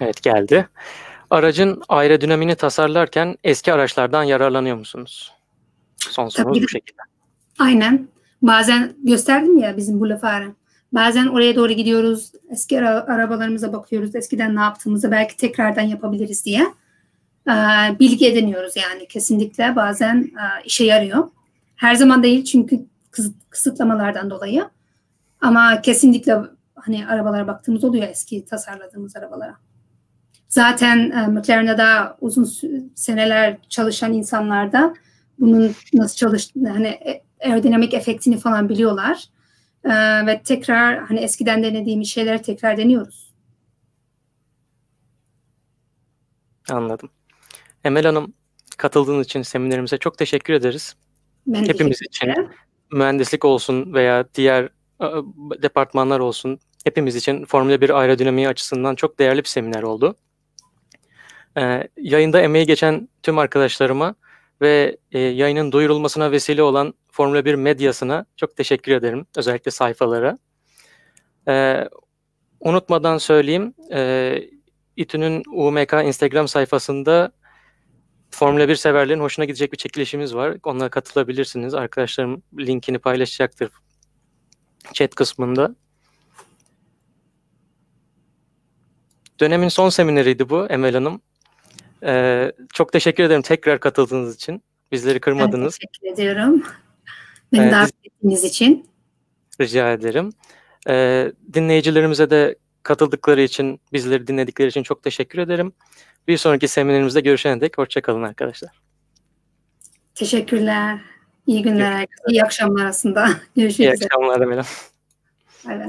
Speaker 1: Evet geldi. Aracın aerodinamini tasarlarken eski araçlardan yararlanıyor musunuz? Son sorumuz bu şekilde.
Speaker 2: Aynen. Bazen gösterdim ya bizim bu lafı Bazen oraya doğru gidiyoruz. Eski ara- arabalarımıza bakıyoruz. Eskiden ne yaptığımızı belki tekrardan yapabiliriz diye. Ee, bilgi ediniyoruz yani kesinlikle. Bazen e, işe yarıyor. Her zaman değil çünkü kısıtlamalardan dolayı. Ama kesinlikle hani arabalara baktığımız oluyor eski tasarladığımız arabalara. Zaten e, McLaren'da uzun seneler çalışan insanlar da bunun nasıl çalıştığını hani e, aerodinamik efektini falan biliyorlar. E, ve tekrar hani eskiden denediğimiz şeyleri tekrar deniyoruz.
Speaker 1: Anladım. Emel Hanım katıldığınız için seminerimize çok teşekkür ederiz. Ben Hepimiz için mühendislik olsun veya diğer e, departmanlar olsun hepimiz için Formula 1 aerodinamiği açısından çok değerli bir seminer oldu. E, yayında emeği geçen tüm arkadaşlarıma ve e, yayının duyurulmasına vesile olan Formula 1 medyasına çok teşekkür ederim. Özellikle sayfalara. E, unutmadan söyleyeyim, e, İTÜ'nün UMK Instagram sayfasında Formula 1 severlerin hoşuna gidecek bir çekilişimiz var. Onlara katılabilirsiniz. Arkadaşlarım linkini paylaşacaktır chat kısmında. Dönemin son semineriydi bu Emel Hanım. Ee, çok teşekkür ederim tekrar katıldığınız için. Bizleri kırmadınız.
Speaker 2: Ben teşekkür ediyorum. Beni
Speaker 1: Evet.
Speaker 2: davet ettiğiniz için.
Speaker 1: Rica ederim. Ee, dinleyicilerimize de katıldıkları için, bizleri dinledikleri için çok teşekkür ederim. Bir sonraki seminerimizde görüşene dek hoşçakalın arkadaşlar.
Speaker 2: Teşekkürler. İyi günler. İyi akşamlar aslında. (laughs)
Speaker 1: İyi
Speaker 2: Görüşmek üzere.
Speaker 1: akşamlar Emel Hanım.
Speaker 2: Evet.